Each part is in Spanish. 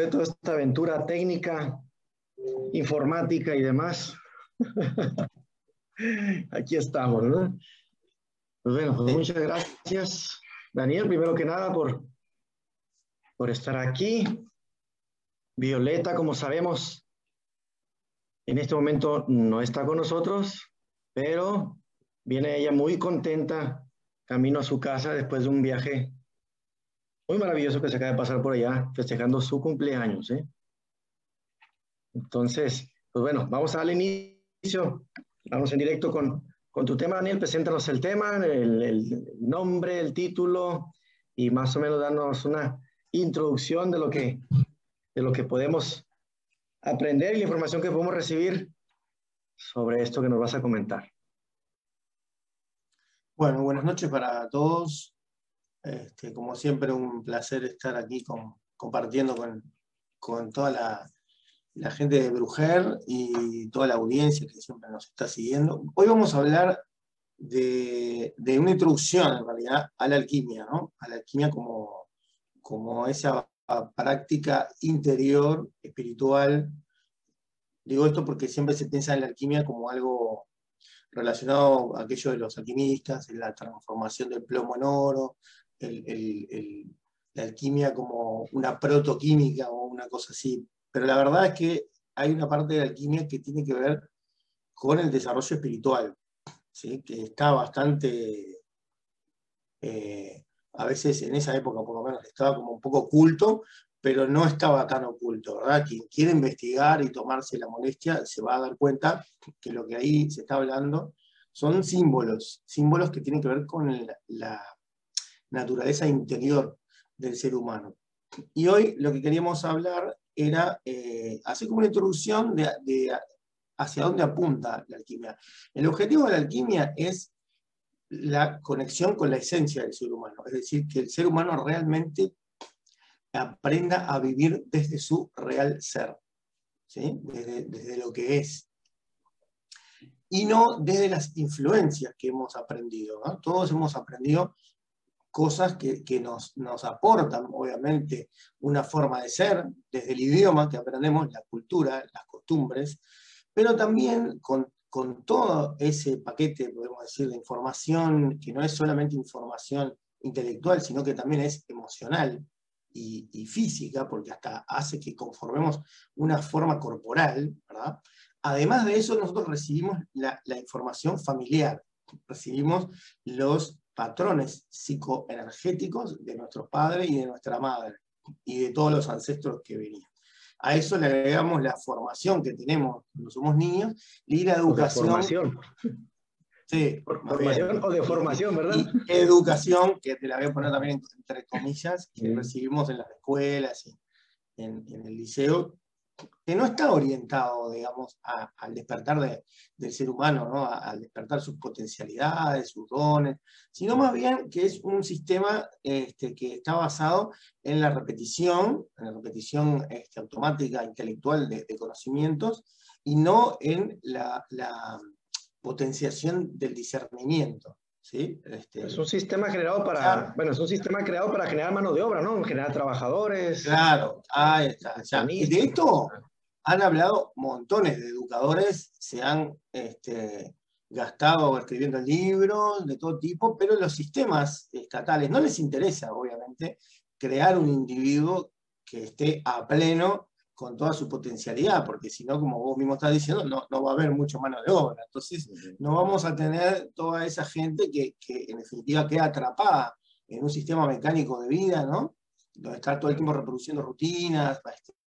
después de toda esta aventura técnica, informática y demás, aquí estamos, ¿no? Pues bueno, pues muchas gracias, Daniel, primero que nada, por, por estar aquí. Violeta, como sabemos, en este momento no está con nosotros, pero viene ella muy contenta camino a su casa después de un viaje muy maravilloso que se acaba de pasar por allá, festejando su cumpleaños. ¿eh? Entonces, pues bueno, vamos a darle inicio. Vamos en directo con, con tu tema, Daniel. Preséntanos el tema, el, el, nombre, el título y más o menos darnos una introducción de lo que, de lo que podemos aprender y la información que podemos recibir sobre esto que nos vas a comentar. Bueno, buenas noches para todos. Este, como siempre, un placer estar aquí compartiendo con, con toda la, gente de Brujer y toda la audiencia que siempre nos está siguiendo. Hoy vamos a hablar de, de una introducción, en realidad, a la alquimia, ¿no? A la alquimia como, como esa práctica interior, espiritual. Digo esto porque siempre se piensa en la alquimia como algo relacionado a aquello de los alquimistas, la transformación del plomo en oro, la alquimia como una protoquímica o una cosa así. Pero la verdad es que hay una parte de la alquimia que tiene que ver con el desarrollo espiritual, ¿sí? que está bastante, eh, a veces en esa época por lo menos, estaba como un poco oculto, pero no estaba tan oculto, ¿verdad? Quien quiere investigar y tomarse la molestia se va a dar cuenta que lo que ahí se está hablando son símbolos, símbolos que tienen que ver con la, naturaleza interior del ser humano. Y hoy lo que queríamos hablar era eh, hacer como una introducción de, de, hacia dónde apunta la alquimia. El objetivo de la alquimia es la conexión con la esencia del ser humano, es decir, que el ser humano realmente aprenda a vivir desde su real ser, desde, lo que es. Y no desde las influencias que hemos aprendido. Todos hemos aprendido cosas que, nos, nos, aportan, obviamente, una forma de ser, desde el idioma que aprendemos, la cultura, las costumbres, pero también con, con todo ese paquete, podemos decir, de información, que no es solamente información intelectual, sino que también es emocional, y, física, porque hasta hace que conformemos una forma corporal, ¿verdad? Además de eso, nosotros recibimos la, información familiar, recibimos los patrones psicoenergéticos de nuestros padres y de nuestra madre, y de todos los ancestros que venían. A eso le agregamos la formación que tenemos cuando somos niños y la educación. Sí, formación o de formación, ¿verdad? educación, que te la voy a poner también entre comillas, que recibimos en las escuelas y en, el liceo, que no está orientado, digamos, al despertar del ser humano, ¿no? al despertar sus potencialidades, sus dones, sino más bien que es un sistema este, que está basado en la repetición, en la repetición este, automática, intelectual de, conocimientos, y no en la potenciación del discernimiento. ¿Sí? Este, es un sistema generado para, bueno, es un sistema creado para generar mano de obra, ¿no? Generar trabajadores. Claro, ahí está. Y de esto han hablado montones de educadores, se han este, gastado escribiendo libros de todo tipo, pero los sistemas estatales no les interesa, obviamente, crear un individuo que esté a pleno con toda su potencialidad, porque si no, como vos mismo estás diciendo, no, no, va a haber mucha mano de obra. Entonces, no vamos a tener toda esa gente que, que, en definitiva queda atrapada en un sistema mecánico de vida, ¿no? Donde está todo el tiempo reproduciendo rutinas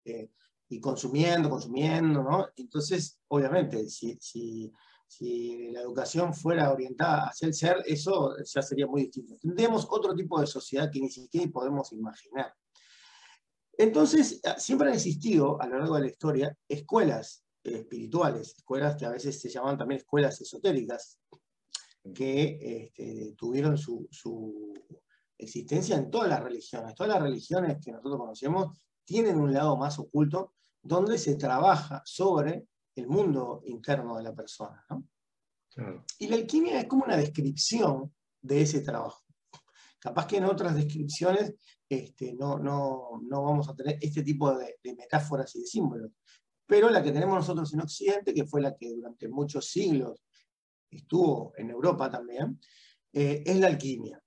este, y consumiendo, consumiendo, ¿no? Entonces, obviamente, si, si, si la educación fuera orientada hacia el ser, eso ya sería muy distinto. Tendríamos otro tipo de sociedad que ni siquiera podemos imaginar. Entonces, ah, siempre han existido a lo largo de la historia escuelas espirituales, escuelas que a veces se llaman también escuelas esotéricas, que este, tuvieron su, existencia en todas las religiones. Todas las religiones que nosotros conocemos tienen un lado más oculto donde se trabaja sobre el mundo interno de la persona. Y la alquimia es como una descripción de ese trabajo. Capaz que en otras descripciones este, no, no, vamos a tener este tipo de, metáforas y de símbolos. Pero la que tenemos nosotros en Occidente, que fue la que durante muchos siglos estuvo en Europa también, eh, es la alquimia.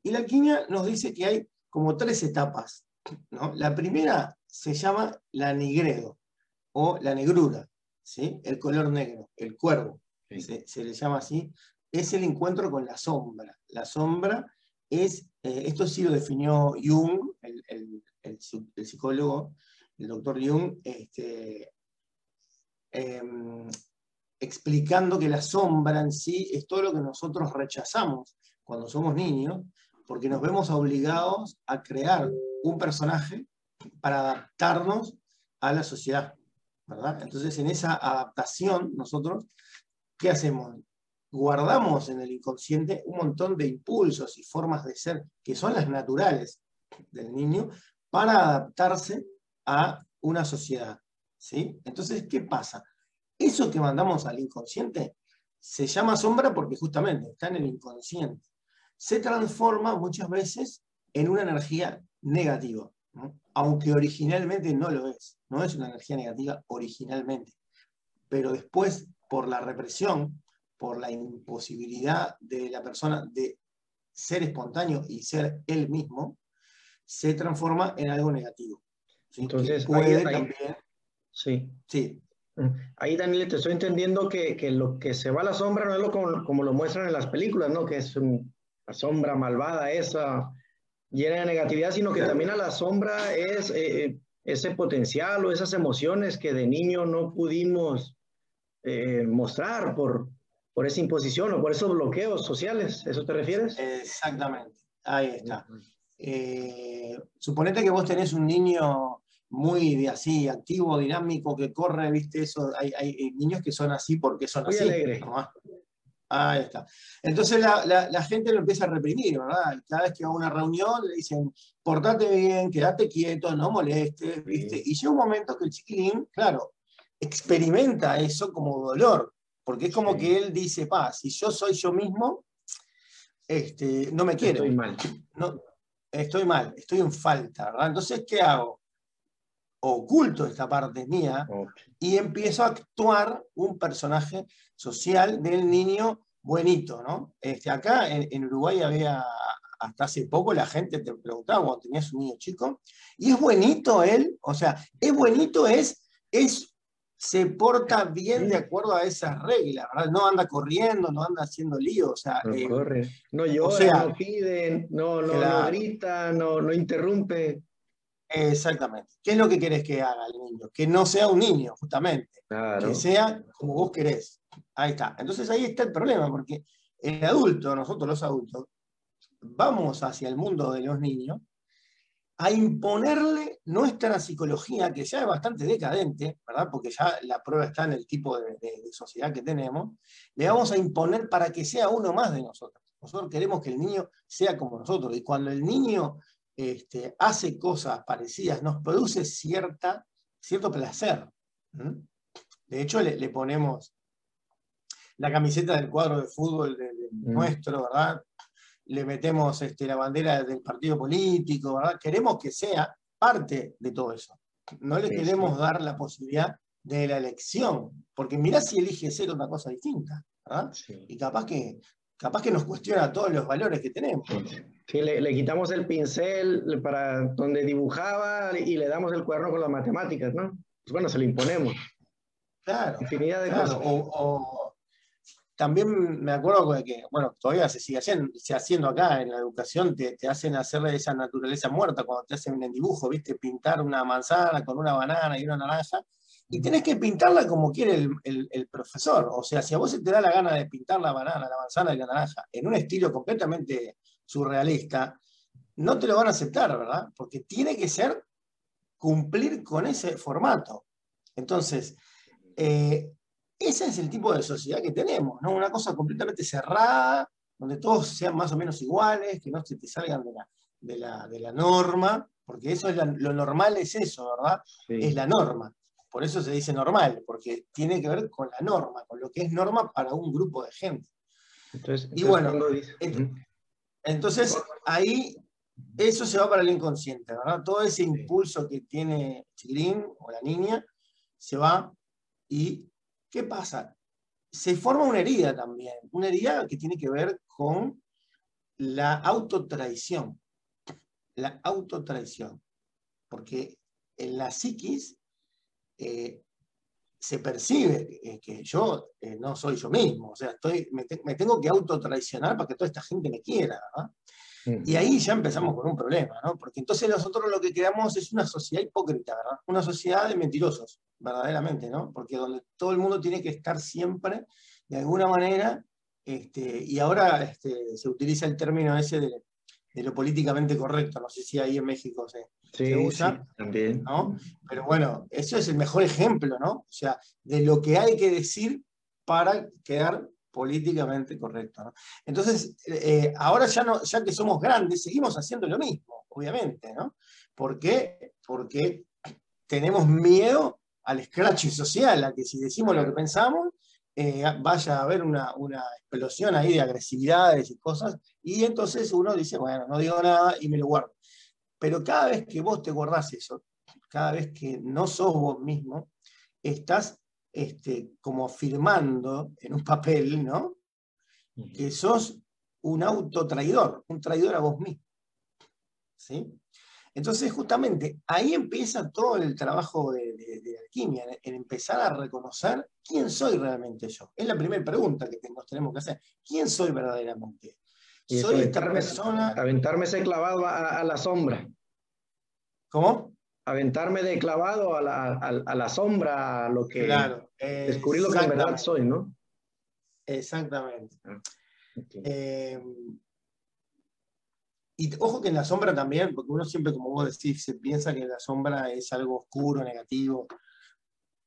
Y la alquimia nos dice que hay como tres etapas. La primera se llama la nigredo o la negrura, ¿sí? el color negro, el cuervo, se, le llama así, es el encuentro con la sombra. La sombra es, eh, esto sí lo definió Jung, el, psicólogo, el doctor Jung, este, em, explicando que la sombra en sí es todo lo que nosotros rechazamos cuando somos niños, porque nos vemos obligados a crear un personaje para adaptarnos a la sociedad. Entonces, en esa adaptación, nosotros, ¿qué hacemos? Guardamos en el inconsciente un montón de impulsos y formas de ser que son las naturales del niño para adaptarse a una sociedad. ¿sí? Entonces, ¿qué pasa? Eso que mandamos al inconsciente se llama sombra porque justamente está en el inconsciente. Se transforma muchas veces en una energía negativa aunque originalmente no lo es, no es una energía negativa originalmente, pero después por la represión, por la imposibilidad de la persona de ser espontáneo y ser él mismo, se transforma en algo negativo. Entonces, puede también... Sí. Sí. Mm. Ahí, Daniel, te estoy entendiendo que, lo que se va a la sombra no es lo como, lo muestran en las películas, ¿no? Que es una sombra malvada esa, llena de negatividad, sino que también a la sombra es eh, eh, ese potencial o esas emociones que de niño no pudimos eh, mostrar por, por esa imposición o por esos bloqueos sociales. ¿Eso te refieres? Exactamente, ahí está. suponete que vos tenés un niño muy de así, activo, dinámico, que corre, viste, eso, hay, hay niños que son así porque son así. Alegre. Ahí está. Entonces la, gente lo empieza a reprimir, ¿verdad? Cada vez que va a una reunión le dicen, portate bien, quédate quieto, no molestes, ¿viste? Y llega un momento que el chiquilín, claro, experimenta eso como dolor, porque es como que él dice, pa, si yo soy yo mismo, este, no me quiero. Estoy mal. No, estoy mal, estoy en falta, ¿verdad? Entonces, ¿qué hago? Oculto esta parte mía y empiezo a actuar un personaje social del niño buenito, ¿no? Este, acá en, Uruguay había, hasta hace poco la gente te preguntaba cuando tenías un niño chico, ¿y es buenito él? O sea, ¿es buenito? Es, es se porta bien de acuerdo a esas reglas, ¿verdad? No anda corriendo, no anda haciendo lío, o sea... No eh, corre, no llora, no pide, no, no, grita, no, no interrumpe. Exactamente. ¿Qué es lo que querés que haga el niño? Que no sea un niño, justamente. Que sea como vos querés. Ahí está. Entonces ahí está el problema, porque el adulto, nosotros los adultos, vamos hacia el mundo de los niños a imponerle nuestra psicología, que ya es bastante decadente, ¿verdad? Porque ya la prueba está en el tipo de, de sociedad que tenemos, le vamos a imponer para que sea uno más de nosotros. Nosotros queremos que el niño sea como nosotros. Y cuando el niño este, hace cosas parecidas, nos produce cierta, cierto placer. De hecho, le, ponemos la camiseta del cuadro de fútbol nuestro, ¿verdad? Le metemos este, la bandera del partido político, ¿verdad? Queremos que sea parte de todo eso. No le queremos dar la posibilidad de la elección, porque mirá si elige ser una cosa distinta, ¿verdad? Y capaz que, capaz que nos cuestiona todos los valores que tenemos. Sí, le, quitamos el pincel para donde dibujaba y le damos el cuaderno con las matemáticas, ¿no? Pues bueno, se lo imponemos. Claro. Infinidad de cosas. O, también me acuerdo que, bueno, todavía se sigue haciendo, se haciendo acá en la educación, te, te hacen hacer esa naturaleza muerta cuando te hacen el dibujo, ¿viste? Pintar una manzana con una banana y una naranja y tenés que pintarla como quiere el, profesor. O sea, si a vos se te da la gana de pintar la banana, la manzana y la naranja en un estilo completamente surrealista, no te lo van a aceptar, ¿verdad? Porque tiene que ser cumplir con ese formato. Entonces, eh, ese es el tipo de sociedad que tenemos, ¿no? Una cosa completamente cerrada, donde todos sean más o menos iguales, que no se te salgan de la, de la, norma, porque eso es lo normal es eso, ¿verdad? Es la norma. Por eso se dice normal, porque tiene que ver con la norma, con lo que es norma para un grupo de gente. Entonces, y bueno, Entonces, ahí eso se va para el inconsciente, ¿verdad? Todo ese impulso que tiene Chirín o la niña se va y ¿qué pasa? Se forma una herida también, una herida que tiene que ver con la autotraición. La autotraición. Porque en la psiquis eh, se percibe que yo eh, no soy yo mismo, o sea, estoy, me, tengo que autotraicionar para que toda esta gente me quiera. Y ahí ya empezamos con un problema, ¿no? porque entonces nosotros lo que creamos es una sociedad hipócrita, ¿verdad? una sociedad de mentirosos, verdaderamente, ¿no? porque donde todo el mundo tiene que estar siempre, de alguna manera, este, y ahora este, se utiliza el término ese de, de lo políticamente correcto. No sé si ahí en México se, usa. también. ¿no? Pero bueno, eso es el mejor ejemplo, ¿no? O sea, de lo que hay que decir para quedar políticamente correcto. ¿no? Entonces, eh, ahora ya, no, ya que somos grandes, seguimos haciendo lo mismo, obviamente, ¿no? ¿Por qué? Porque tenemos miedo al scratch social, a que si decimos lo que pensamos, eh, vaya a haber una, explosión ahí de agresividades y cosas, y entonces uno dice, bueno, no digo nada y me lo guardo. Pero cada vez que vos te guardás eso, cada vez que no sos vos mismo, estás este, como firmando en un papel, ¿no? Que sos un autotraidor, un traidor a vos mismo. ¿Sí? Entonces, justamente, ahí empieza todo el trabajo de, alquimia, en, empezar a reconocer quién soy realmente yo. Es la primera pregunta que nos tenemos que hacer. ¿Quién soy verdaderamente? soy esta persona... Aventarme ese clavado a, la sombra. ¿Cómo? Aventarme de clavado a la, sombra, a lo que... Claro. Descubrir lo que en verdad soy, ¿no? Exactamente. Ah, eh, y ojo que en la sombra también, porque uno siempre, como vos decís, se piensa que la sombra es algo oscuro, negativo,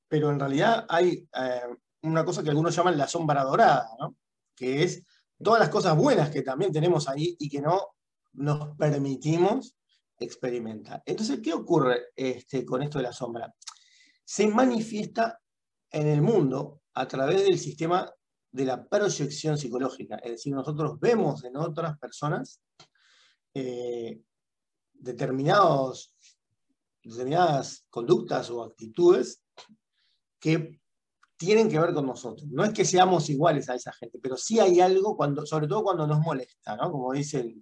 pero en realidad hay eh, una cosa que algunos llaman la sombra dorada, ¿no? que es todas las cosas buenas que también tenemos ahí y que no nos permitimos experimentar. Entonces, ¿qué ocurre este, con esto de la sombra? Se manifiesta en el mundo a través del sistema de la proyección psicológica, es decir, nosotros vemos en otras personas eh, determinados, determinadas conductas o actitudes que tienen que ver con nosotros. No es que seamos iguales a esa gente, pero sí hay algo, cuando, sobre todo cuando nos molesta, ¿no? como dice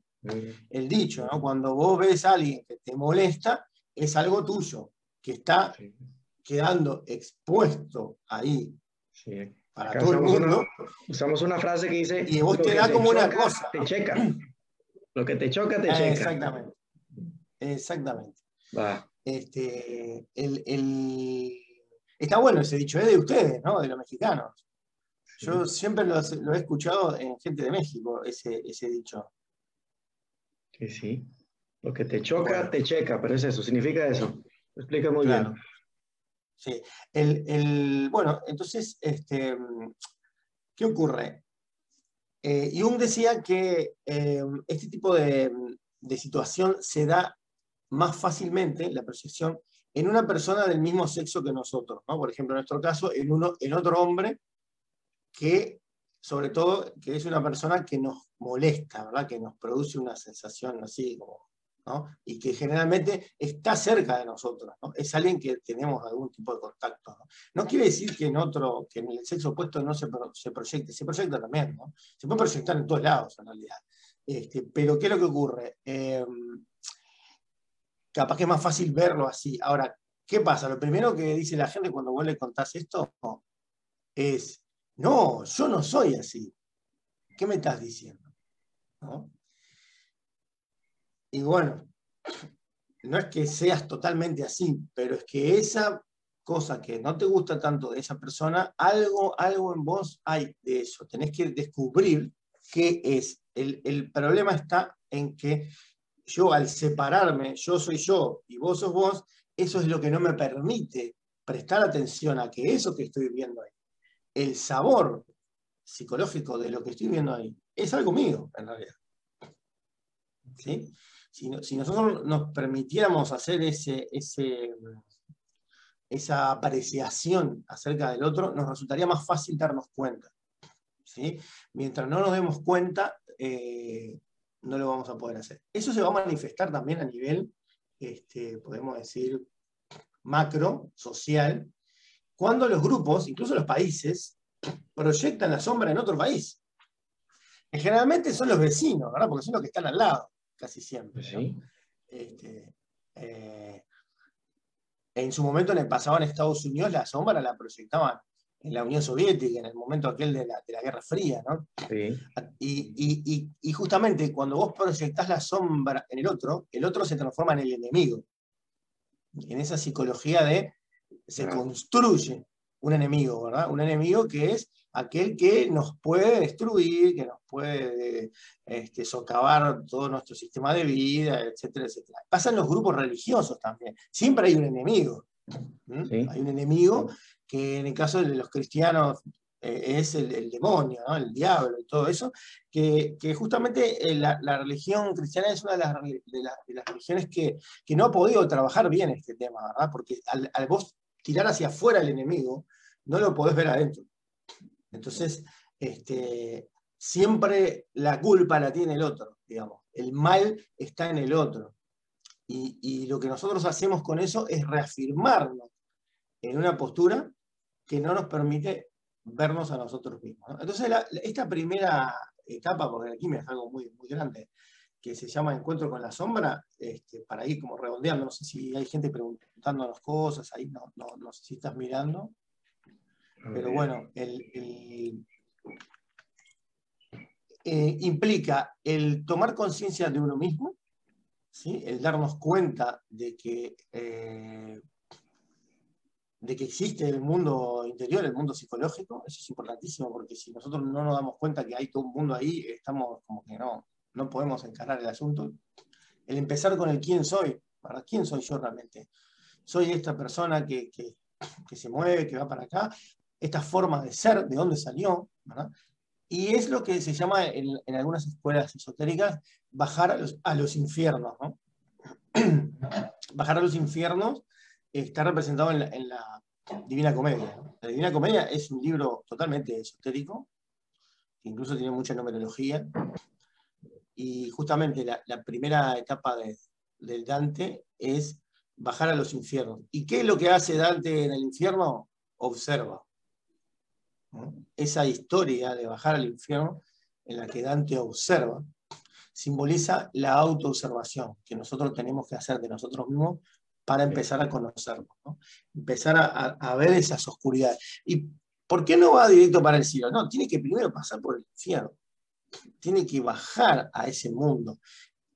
el, dicho, ¿no? cuando vos ves a alguien que te molesta, es algo tuyo, que está quedando expuesto ahí para todo el mundo. usamos una frase que dice... Y vos te da como una cosa. Te checa. Lo que te choca, te checa. Exactamente. Exactamente. Este, Está bueno ese dicho, es de ustedes, ¿no? De los mexicanos. Yo siempre lo, he escuchado en gente de México, ese, ese dicho. Sí, sí. Lo que te choca, te checa, pero es eso, significa eso. Lo explica muy bien. Sí. El, bueno, entonces, este, ¿qué ocurre? Eh, Jung decía que eh, este tipo de, situación se da más fácilmente, la proyección, en una persona del mismo sexo que nosotros. Por ejemplo, en nuestro caso, en, uno, otro hombre que, sobre todo, que es una persona que nos molesta, ¿verdad? que nos produce una sensación así como y que generalmente está cerca de nosotros, es alguien que tenemos algún tipo de contacto. No, quiere decir que en otro, que en el sexo opuesto no se, se proyecte, se proyecta también, se puede proyectar en todos lados en realidad. Este, pero ¿qué es lo que ocurre? Em, capaz que es más fácil verlo así. Ahora, ¿qué pasa? Lo primero que dice la gente cuando vos le contás esto es, no, yo no soy así. ¿Qué me estás diciendo? ¿No? Y bueno, no es que seas totalmente así, pero es que esa cosa que no te gusta tanto de esa persona, algo, algo en vos hay de eso. Tenés que descubrir qué es. El, el problema está en que yo al separarme, yo soy yo y vos sos vos, eso es lo que no me permite prestar atención a que eso que estoy viendo ahí, el sabor psicológico de lo que estoy viendo ahí, es algo mío, en realidad. ¿Sí? Si, nosotros nos permitiéramos hacer ese, esa apreciación acerca del otro, nos resultaría más fácil darnos cuenta. Mientras no nos demos cuenta, eh, no lo vamos a poder hacer. Eso se va a manifestar también a nivel, este, podemos decir, macro, social, cuando los grupos, incluso los países, proyectan la sombra en otro país. Generalmente son los vecinos, ¿verdad? Porque son los que están al lado, casi siempre. Este, eh, en su momento en el pasado en Estados Unidos la sombra la proyectaban en la Unión Soviética, en el momento aquel de la, Guerra Fría, ¿no? Y, justamente cuando vos proyectás la sombra en el otro, el otro se transforma en el enemigo. En esa psicología de se construye un enemigo, ¿verdad? Un enemigo que es aquel que nos puede destruir, que nos puede este, socavar todo nuestro sistema de vida, etcétera, etcétera. Pasan los grupos religiosos también. Siempre hay un enemigo. Hay un enemigo que en el caso de los cristianos eh, es el, demonio, el diablo y todo eso, que, justamente eh, la, religión cristiana es una de las, religiones que, no ha podido trabajar bien este tema, ¿verdad? Porque al, vos tirar hacia afuera el enemigo, no lo podés ver adentro. Entonces, este, siempre la culpa la tiene el otro, digamos. El mal está en el otro. Y, lo que nosotros hacemos con eso es reafirmarnos en una postura que no nos permite vernos a nosotros mismos. Entonces, esta primera etapa, porque aquí me es algo muy, muy grande, que se llama Encuentro con la Sombra, este, para ir como redondeando, no sé si hay gente preguntándonos cosas, ahí no, no, no sé si estás mirando, pero bueno, el, eh, implica el tomar conciencia de uno mismo, ¿sí? el darnos cuenta de que eh, de que existe el mundo interior, el mundo psicológico, eso es importantísimo, porque si nosotros no nos damos cuenta que hay todo un mundo ahí, estamos como que no, no podemos encarar el asunto. El empezar con el quién soy, ¿para quién soy yo realmente? Soy esta persona que, se mueve, que va para acá, esta forma de ser, de dónde salió. Y es lo que se llama en, algunas escuelas esotéricas bajar a los, infiernos, ¿no? bajar a los infiernos está representado en la, Divina Comedia. La Divina Comedia es un libro totalmente esotérico, incluso tiene mucha numerología, y justamente la, primera etapa de, del Dante es bajar a los infiernos. ¿Y qué es lo que hace Dante en el infierno? Observa. Esa historia de bajar al infierno en la que Dante observa simboliza la autoobservación que nosotros tenemos que hacer de nosotros mismos para empezar a conocerlo, empezar a, ver esas oscuridades. ¿Y por qué no va directo para el cielo? No, tiene que primero pasar por el infierno, tiene que bajar a ese mundo,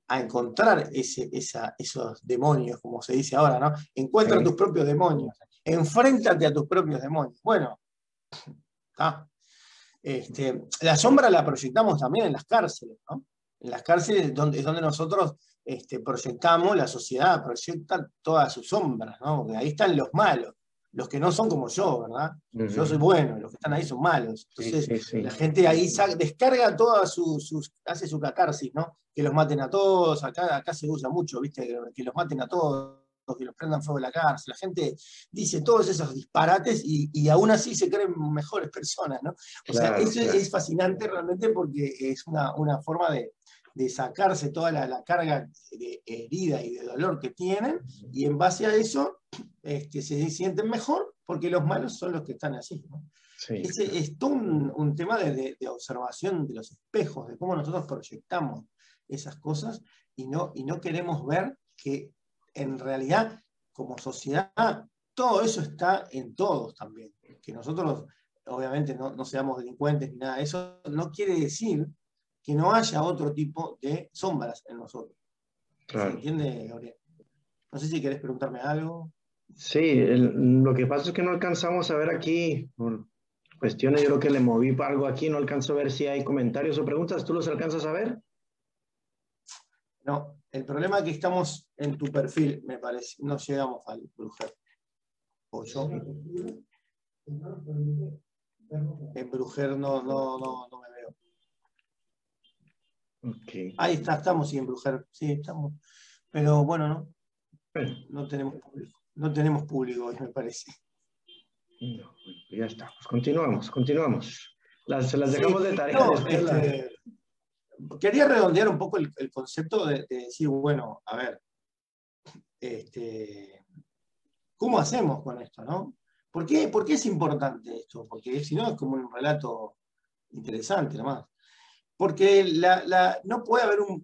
a encontrar ese, esos demonios, como se dice ahora, ¿no? Encuentra tus propios demonios, enfréntate a tus propios demonios. Bueno, este, la sombra la proyectamos también en las cárceles, ¿no? En las cárceles donde, es donde nosotros este, proyectamos, la sociedad proyecta todas sus sombras, ¿no? Porque ahí están los malos, los que no son como yo, ¿verdad? Yo soy bueno, los que están ahí son malos. Entonces, la gente ahí descarga todas sus, hace su catarsis, ¿no? Que los maten a todos, acá, acá se usa mucho, ¿viste? Que, los maten a todos que los prendan fuego en la cárcel. La gente dice todos esos disparates y, aún así se creen mejores personas, ¿no? O sea, eso es fascinante realmente porque es una, una forma de, de sacarse toda la, carga de herida y de dolor que tienen, y en base a eso este, se sienten mejor porque los malos son los que están así. Ese es todo un, tema de, observación de los espejos, de cómo nosotros proyectamos esas cosas y no, y no queremos ver que en realidad como sociedad todo eso está en todos también. Que nosotros obviamente no, no seamos delincuentes ni nada, eso no quiere decir que no haya otro tipo de sombras en nosotros. ¿Se entiende, Gabriel? No sé si querés preguntarme algo. Sí, lo que pasa es que no alcanzamos a ver aquí, por cuestiones, yo creo que le moví algo aquí, no alcanzo a ver si hay comentarios o preguntas, ¿tú los alcanzas a ver? No, el problema es que estamos en tu perfil, me parece, no llegamos al brujer. O yo. En brujer no, no, no, no me Ahí está, estamos sin embrujar, sí, estamos. Pero bueno, no. No tenemos público. No tenemos público hoy, me parece. No, ya está. Pues continuamos, continuamos. Las, las dejamos de tarea. Este, quería redondear un poco el, concepto de, decir, bueno, a ver, este, ¿cómo hacemos con esto? ¿no? ¿Por, qué, ¿Por es importante esto? Porque si no es como un relato interesante nomás. Porque no puede haber un,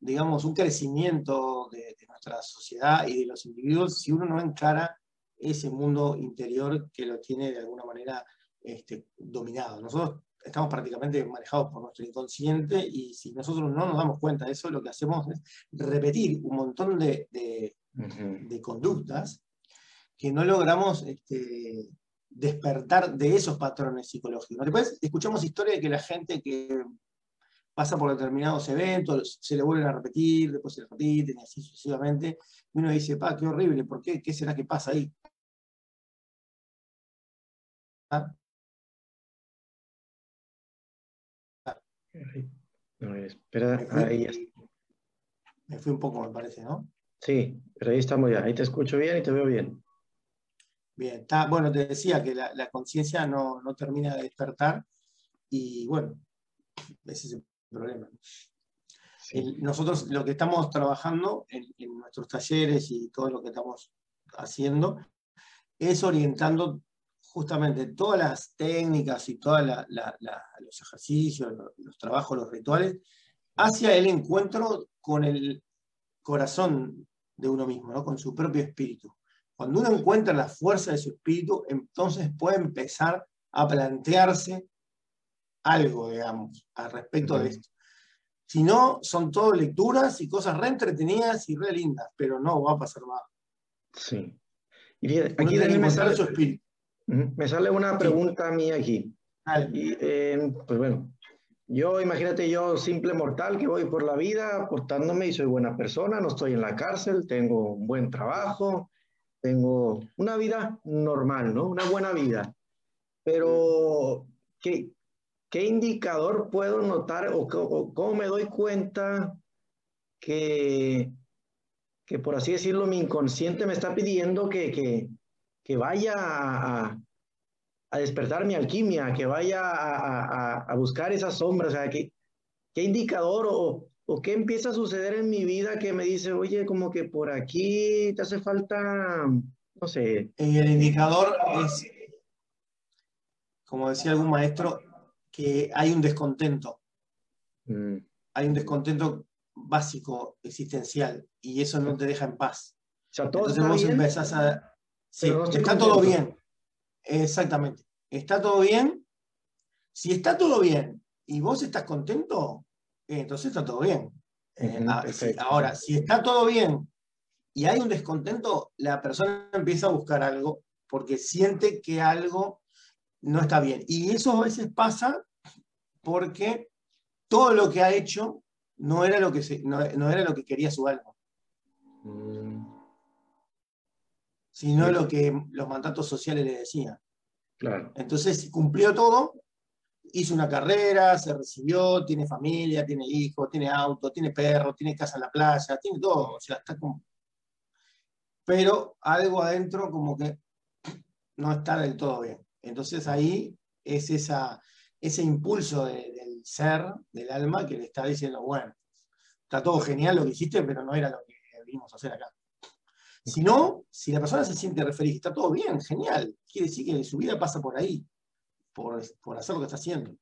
digamos, un crecimiento de, nuestra sociedad y de los individuos si uno no encara ese mundo interior que lo tiene de alguna manera este, dominado. Nosotros estamos prácticamente manejados por nuestro inconsciente y si nosotros no nos damos cuenta de eso, lo que hacemos es repetir un montón de, de, conductas que no logramos este, despertar de esos patrones psicológicos. Después escuchamos historias de que la gente que pasa por determinados eventos, se le vuelven a repetir, después se le repiten y así sucesivamente, y uno dice, pa, qué horrible, ¿por qué? ¿Qué será que pasa ahí? No, espera, ahí Me fui un poco, me parece, ¿no? Sí, pero ahí estamos ya. Ahí te escucho bien y te veo bien. Bien, está, bueno, te decía que la, conciencia no, termina de despertar y bueno, ese es el problema. nosotros lo que estamos trabajando en, nuestros talleres y todo lo que estamos haciendo es orientando justamente todas las técnicas y todos los ejercicios, los, trabajos, los rituales, hacia el encuentro con el corazón de uno mismo, ¿no? con su propio espíritu. Cuando uno encuentra la fuerza de su espíritu, entonces puede empezar a plantearse algo, digamos, al respecto de esto. Si no, son todo lecturas y cosas re entretenidas y re lindas, pero no va a pasar nada. Sí. Y aquí sale, su espíritu. Me sale una pregunta a mí aquí. Y, eh, pues bueno, yo, imagínate, yo, simple mortal que voy por la vida portándome y soy buena persona, no estoy en la cárcel, tengo un buen trabajo, tengo una vida normal, ¿no? Una buena vida. Pero, ¿qué, qué indicador puedo notar o, cómo me doy cuenta que, que, por así decirlo, mi inconsciente me está pidiendo que, que, que vaya a, a despertar mi alquimia, que vaya a, buscar esas sombras, o sea, ¿qué, qué indicador o, o, qué empieza a suceder en mi vida que me dice, oye, como que por aquí te hace falta, no sé. El indicador es, como decía algún maestro, que hay un descontento. Mm. Hay un descontento básico, existencial, y eso no te deja en paz. O sea, todo Entonces vos empezás a... Sí, está todo bien. Exactamente. ¿Está todo bien? Si está todo bien y vos estás contento, eh, entonces está todo bien. Eh, ah, ahora, si está todo bien y hay un descontento, la persona empieza a buscar algo porque siente que algo no está bien. Y eso a veces pasa porque todo lo que ha hecho no era lo que, no, era lo que quería su alma. Mm sino lo que los mandatos sociales le decían. Claro. Entonces cumplió todo, hizo una carrera, se recibió, tiene familia, tiene hijos, tiene auto, tiene perro, tiene casa en la playa, tiene todo, o sea, está como... Pero algo adentro como que no está del todo bien. Entonces ahí es esa, ese impulso del ser, del alma, que le está diciendo, bueno, está todo genial lo que hiciste, pero no era lo que vinimos a hacer acá. Si no, si la persona se siente referida, está todo bien, genial. Quiere decir que su vida pasa por ahí, por, hacer lo que está haciendo.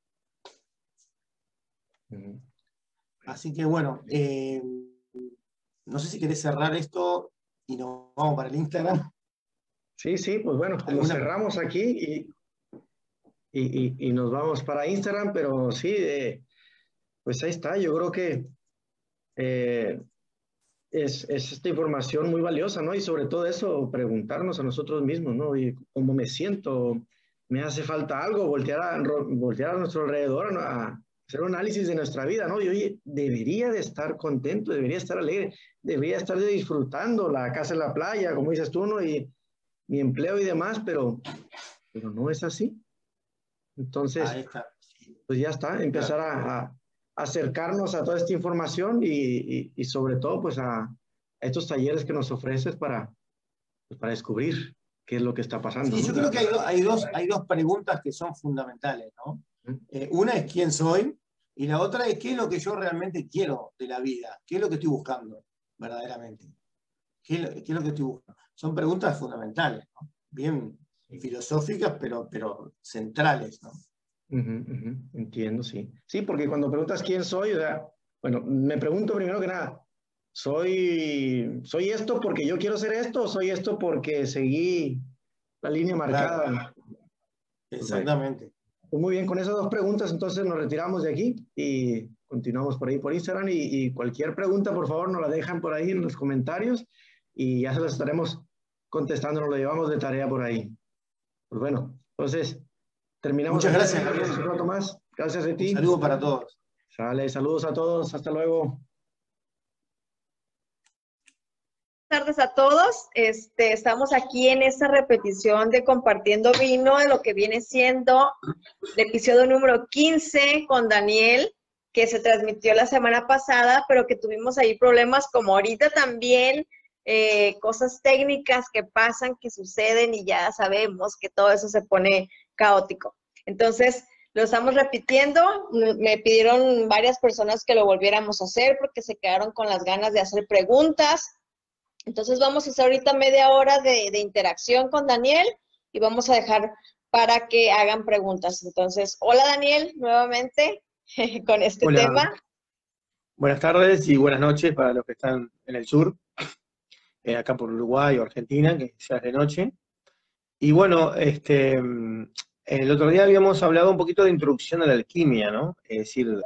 Así que bueno, eh, no sé si querés cerrar esto y nos vamos para el Instagram. Sí, sí, pues bueno, lo cerramos aquí y, y, nos vamos para Instagram, pero sí, eh, pues ahí está, yo creo que eh, es, esta información muy valiosa, ¿no? Y sobre todo eso, preguntarnos a nosotros mismos, ¿no? Y cómo me siento, me hace falta algo, voltear a, voltear a nuestro alrededor, a hacer un análisis de nuestra vida, ¿no? Y oye, debería de estar contento, debería estar alegre, debería estar disfrutando la casa en la playa, como dices tú, ¿no? Y mi empleo y demás, pero, pero no es así. Entonces, pues ya está, empezar a acercarnos a toda esta información y, y, sobre todo pues a, estos talleres que nos ofreces para, pues, para descubrir qué es lo que está pasando. Sí, yo creo que hay, hay, dos, hay dos preguntas que son fundamentales, ¿no? Eh, una es quién soy Y la otra es qué es lo que yo realmente quiero de la vida, qué es lo que estoy buscando verdaderamente. ¿Qué es lo, que estoy buscando? Son preguntas fundamentales, bien filosóficas, pero, pero centrales. ¿no? Entiendo, sí. Sí, porque cuando preguntas quién soy, o sea, bueno, me pregunto primero que nada, ¿soy, ¿soy esto porque yo quiero ser esto o soy esto porque seguí la línea marcada? Exactamente. Pues muy bien, con esas dos preguntas entonces nos retiramos de aquí y continuamos por ahí por Instagram y, y cualquier pregunta por favor nos la dejan por ahí en los comentarios y ya se las estaremos contestando, nos lo llevamos de tarea por ahí. Pues bueno, entonces terminamos. Muchas gracias, Un rato más. Gracias a ti. Saludos para todos. Sale, saludos a todos. Hasta luego. Buenas tardes a todos. Este, estamos aquí en esta repetición de Compartiendo Vino, de lo que viene siendo el episodio número 15 con Daniel, que se transmitió la semana pasada, pero que tuvimos ahí problemas como ahorita también eh, cosas técnicas que pasan, que suceden y ya sabemos que todo eso se pone caótico. Entonces, lo estamos repitiendo. Me pidieron varias personas que lo volviéramos a hacer porque se quedaron con las ganas de hacer preguntas. Entonces, vamos a hacer ahorita media hora de, interacción con Daniel y vamos a dejar para que hagan preguntas. Entonces, hola Daniel, nuevamente con este tema. Buenas tardes y buenas noches para los que están en el sur. Eh, acá por Uruguay o Argentina, que ya es de noche. Y bueno, este, el otro día habíamos hablado un poquito de introducción a la alquimia, ¿no? Es decir,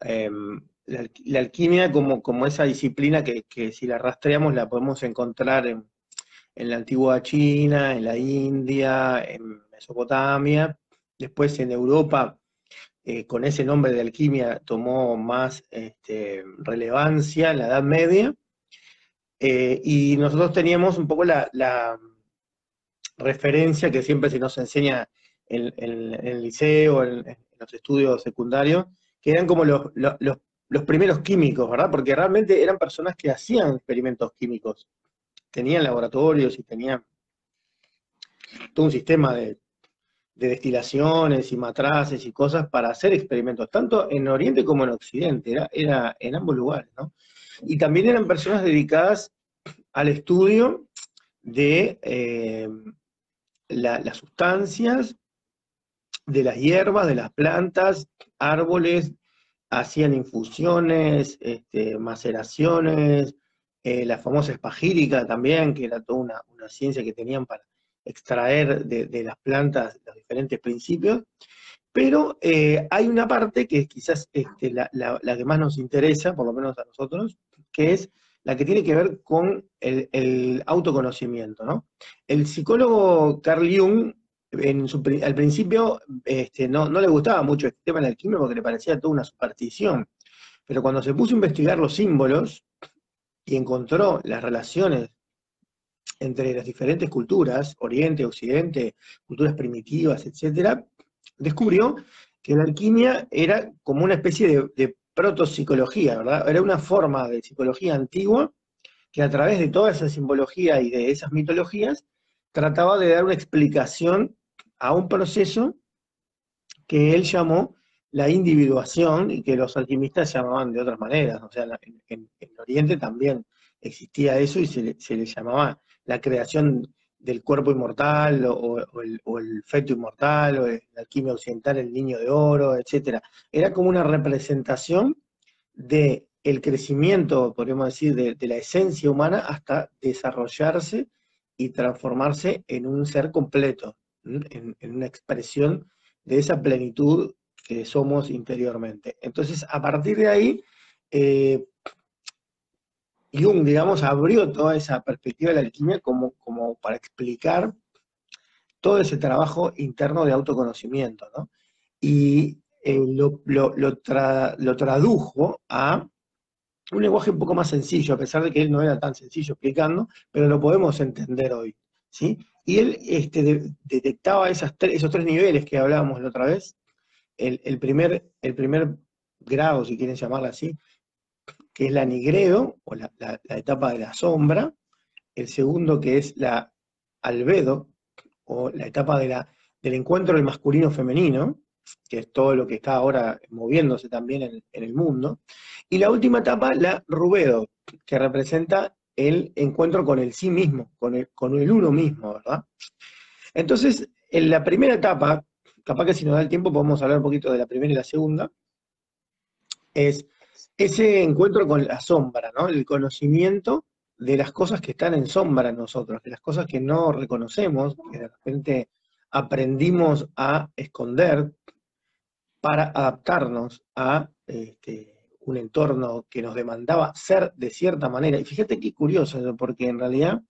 em, la, alquimia como, como esa disciplina que, si la rastreamos la podemos encontrar en, la antigua China, en la India, en Mesopotamia, después en Europa, eh, con ese nombre de alquimia tomó más este, relevancia en la Edad Media, eh, y nosotros teníamos un poco la, referencia que siempre se nos enseña en, el liceo, en, los estudios secundarios, que eran como los, primeros químicos, ¿verdad? Porque realmente eran personas que hacían experimentos químicos, tenían laboratorios y tenían todo un sistema de, destilaciones y matraces y cosas para hacer experimentos, tanto en Oriente como en Occidente, era, era en ambos lugares, ¿no? y también eran personas dedicadas al estudio de eh, las sustancias, de las hierbas, de las plantas, árboles, hacían infusiones, este, maceraciones, eh, la famosa espagírica también, que era toda una, ciencia que tenían para extraer de, las plantas los diferentes principios. Pero eh, hay una parte que es quizás este, la, que más nos interesa, por lo menos a nosotros, que es la que tiene que ver con el, autoconocimiento. ¿no? El psicólogo Carl Jung, al principio, este, no, le gustaba mucho este tema de la alquimia porque le parecía toda una superstición, pero cuando se puso a investigar los símbolos y encontró las relaciones entre las diferentes culturas, Oriente, Occidente, culturas primitivas, etc., descubrió que la alquimia era como una especie de protopsicología, ¿verdad? Era una forma de psicología antigua que a través de toda esa simbología y de esas mitologías trataba de dar una explicación a un proceso que él llamó la individuación y que los alquimistas llamaban de otras maneras. O sea, en, Oriente también existía eso y se le, se le llamaba la creación del cuerpo inmortal o, el, feto inmortal o la alquimia occidental, el niño de oro, etc. Era como una representación de el crecimiento, podríamos decir, de, la esencia humana hasta desarrollarse y transformarse en un ser completo, en, una expresión de esa plenitud que somos interiormente. Entonces, a partir de ahí, eh, Jung, digamos, abrió toda esa perspectiva de la alquimia como, para explicar todo ese trabajo interno de autoconocimiento, ¿no? Y eh, lo, tradujo a un lenguaje un poco más sencillo, a pesar de que él no era tan sencillo explicando, pero lo podemos entender hoy, ¿sí? Y él este, detectaba esos tres niveles que hablábamos la otra vez, el primer grado, si quieren llamarlo así, que es la nigredo, o la, etapa de la sombra, el segundo que es la albedo, o la etapa de la, del encuentro del masculino-femenino, que es todo lo que está ahora moviéndose también en, el mundo. Y la última etapa, la rubedo, que representa el encuentro con el sí mismo, con el, con el uno mismo, ¿verdad? Entonces, en la primera etapa, capaz que si nos da el tiempo podemos hablar un poquito de la primera y la segunda, es ese encuentro con la sombra, ¿no? El conocimiento de las cosas que están en sombra en nosotros, de las cosas que no reconocemos, que de repente aprendimos a esconder para adaptarnos a este, un entorno que nos demandaba ser de cierta manera. Y fíjate qué curioso, porque en realidad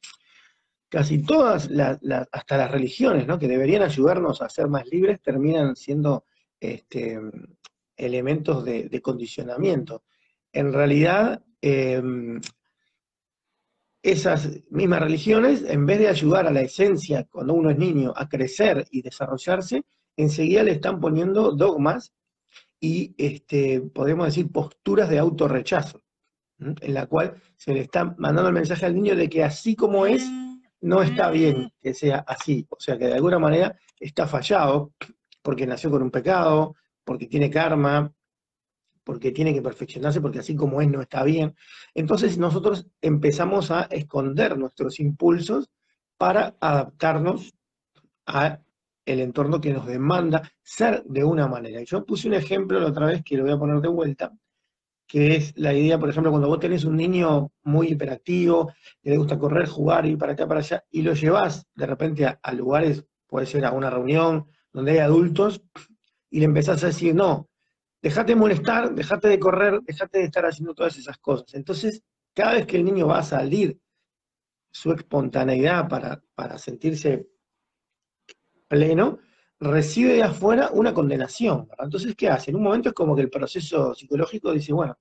casi todas, las, hasta las religiones, ¿no? que deberían ayudarnos a ser más libres, terminan siendo este, elementos de, condicionamiento. En realidad, em, esas mismas religiones, en vez de ayudar a la esencia, cuando uno es niño, a crecer y desarrollarse, enseguida le están poniendo dogmas y, este, podemos decir, posturas de autorrechazo, en la cual se le está mandando el mensaje al niño de que así como es, no está bien que sea así. O sea, que de alguna manera está fallado porque nació con un pecado, porque tiene karma, porque tiene que perfeccionarse, porque así como es no está bien. Entonces nosotros empezamos a esconder nuestros impulsos para adaptarnos a el entorno que nos demanda ser de una manera. Yo puse un ejemplo la otra vez que lo voy a poner de vuelta, que es la idea, por ejemplo, cuando vos tenés un niño muy hiperactivo, que le gusta correr, jugar, ir para acá, para allá, y lo llevas de repente a, a lugares, puede ser a una reunión donde hay adultos, y le empezás a decir, no, dejate de molestar, dejate de correr, dejate de estar haciendo todas esas cosas. Entonces, cada vez que el niño va a salir su espontaneidad para, para sentirse pleno, recibe de afuera una condenación. Entonces, ¿qué hace? En un momento es como que el proceso psicológico dice, bueno,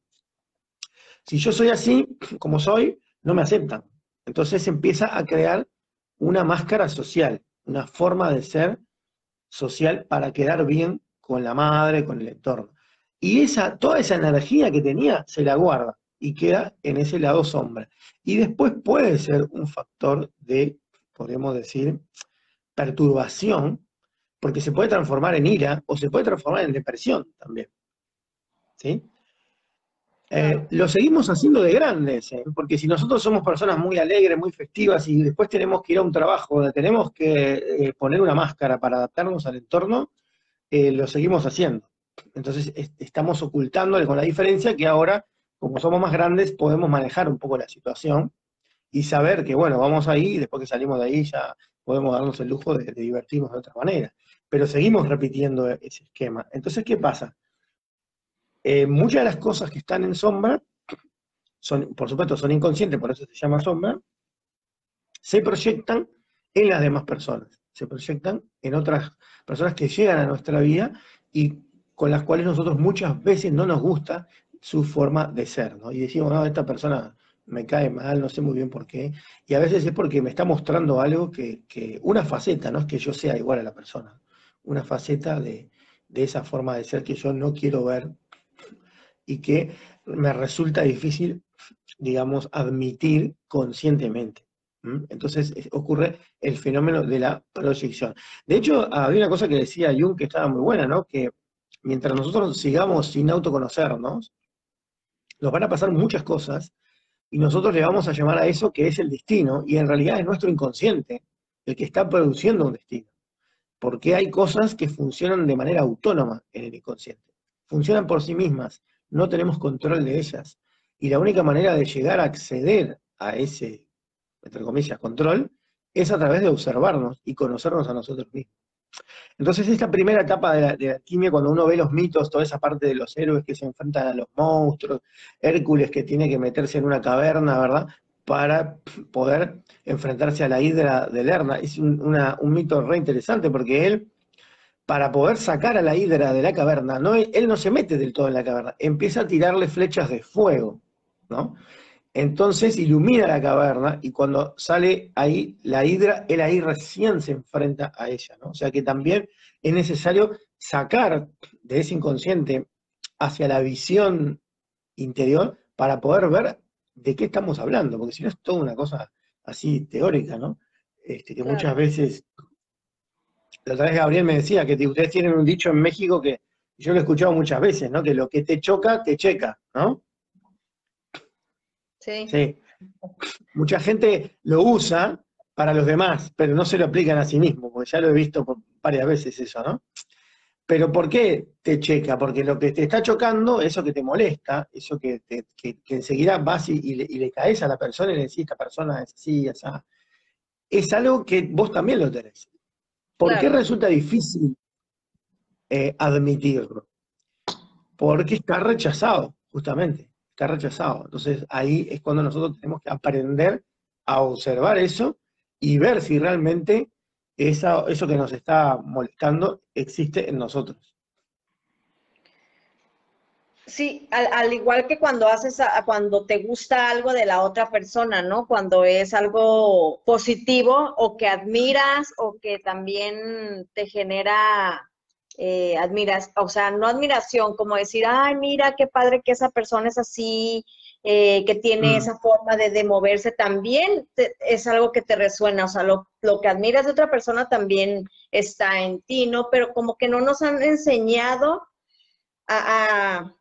si yo soy así, como soy, no me aceptan. Entonces empieza a crear una máscara social, una forma de ser social para quedar bien con la madre, con el entorno. Y esa, toda esa energía que tenía se la guarda y queda en ese lado sombra. Y después puede ser un factor de, podemos decir, perturbación, porque se puede transformar en ira o se puede transformar en depresión también. ¿Sí? Eh, lo seguimos haciendo de grandes, ¿eh? porque si nosotros somos personas muy alegres, muy festivas y después tenemos que ir a un trabajo donde tenemos que eh, poner una máscara para adaptarnos al entorno, lo seguimos haciendo. Entonces estamos ocultándole con la diferencia que ahora, como somos más grandes, podemos manejar un poco la situación y saber que, bueno, vamos ahí y después que salimos de ahí ya podemos darnos el lujo de, divertirnos de otra manera. Pero seguimos repitiendo ese esquema. Entonces, ¿qué pasa? Eh, muchas de las cosas que están en sombra, son, por supuesto, son inconscientes, por eso se llama sombra, se proyectan en las demás personas, se proyectan en otras personas que llegan a nuestra vida y con las cuales nosotros muchas veces no nos gusta su forma de ser, ¿no? Y decimos, no, esta persona me cae mal, no sé muy bien por qué, y a veces es porque me está mostrando algo que, una faceta, no es que yo sea igual a la persona, una faceta de, esa forma de ser que yo no quiero ver y que me resulta difícil, digamos, admitir conscientemente. Entonces ocurre el fenómeno de la proyección. De hecho, había una cosa que decía Jung que estaba muy buena, ¿no? Que mientras nosotros sigamos sin autoconocernos, nos van a pasar muchas cosas y nosotros le vamos a llamar a eso que es el destino, y en realidad es nuestro inconsciente el que está produciendo un destino. Porque hay cosas que funcionan de manera autónoma en el inconsciente. Funcionan por sí mismas, no tenemos control de ellas. Y la única manera de llegar a acceder a ese, entre comillas, control, es a través de observarnos y conocernos a nosotros mismos. Entonces, esta primera etapa de la, cuando uno ve los mitos, toda esa parte de los héroes que se enfrentan a los monstruos, Hércules que tiene que meterse en una caverna, ¿verdad? Para poder enfrentarse a la hidra de Lerna. Es un, mito re interesante porque él, para poder sacar a la hidra de la caverna, no, él no se mete del todo en la caverna, empieza a tirarle flechas de fuego, ¿no? Entonces ilumina la caverna y cuando sale ahí la hidra, él ahí recién se enfrenta a ella, ¿no? O sea que también es necesario sacar de ese inconsciente hacia la visión interior para poder ver de qué estamos hablando, porque si no es toda una cosa así teórica, ¿no? Este, que muchas veces la otra vez Gabriel me decía que ustedes tienen un dicho en México que yo lo he escuchado muchas veces, ¿no? Que lo que te choca, te checa, ¿no? Sí. Sí. Mucha gente lo usa para los demás, pero no se lo aplican a sí mismo, porque ya lo he visto varias veces eso, ¿no? Pero ¿por qué te checa? Porque lo que te está chocando, eso que te molesta, eso que, enseguida vas y, le, caes a la persona y le decís, esta persona es así, esa, es algo que vos también lo tenés. ¿Por qué resulta difícil eh, admitirlo? Porque está rechazado, justamente, está rechazado. Entonces ahí es cuando nosotros tenemos que aprender a observar eso y ver si realmente eso que nos está molestando existe en nosotros. Sí, al, igual que cuando haces, cuando te gusta algo de la otra persona, ¿no? Cuando es algo positivo o que admiras o que también te genera eh, admiras, o sea, no admiración, como decir, ay, mira qué padre que esa persona es así, eh, que tiene mm. esa forma de, moverse, también es algo que te resuena, o sea, lo, lo, que admiras de otra persona también está en ti, ¿no? Pero como que no nos han enseñado a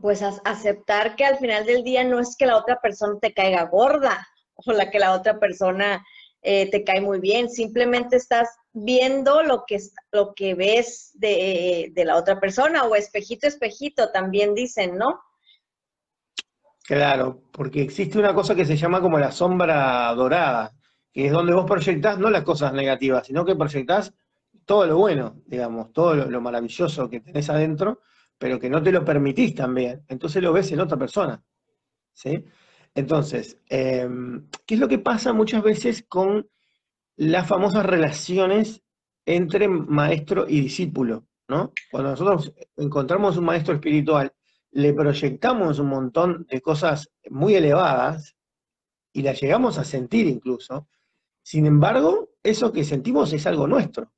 pues aceptar que al final del día no es que la otra persona te caiga gorda o la que la otra persona eh, te cae muy bien, simplemente estás viendo lo que, lo que ves de, de, la otra persona o espejito, espejito, también dicen, ¿no? Claro, porque existe una cosa que se llama como la sombra dorada, que es donde vos proyectás no las cosas negativas, sino que proyectás todo lo bueno, digamos, todo lo maravilloso que tenés adentro, pero que no te lo permitís también, entonces lo ves en otra persona. ¿sí? Entonces, em, ¿qué es lo que pasa muchas veces con las famosas relaciones entre maestro y discípulo? ¿no? Cuando nosotros encontramos un maestro espiritual, le proyectamos un montón de cosas muy elevadas y las llegamos a sentir incluso. Sin embargo, eso que sentimos es algo nuestro.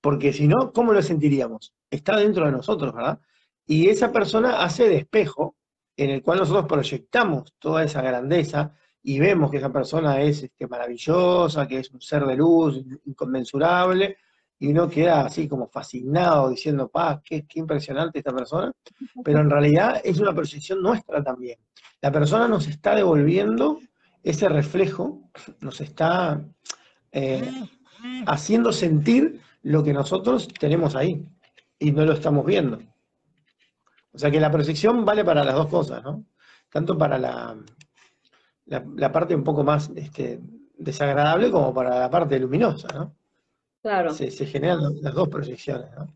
Porque si no, ¿cómo lo sentiríamos? Está dentro de nosotros, ¿verdad? y esa persona hace de espejo en el cual nosotros proyectamos toda esa grandeza y vemos que esa persona es este, maravillosa, que es un ser de luz inconmensurable, y uno queda así como fascinado diciendo, pa, qué, qué impresionante esta persona, pero en realidad es una proyección nuestra también. La persona nos está devolviendo ese reflejo, nos está eh, haciendo sentir lo que nosotros tenemos ahí y no lo estamos viendo. O sea que la proyección vale para las dos cosas, ¿no? Tanto para la, la, parte un poco más este, desagradable como para la parte luminosa, ¿no? Claro. Se, generan las dos proyecciones, ¿no?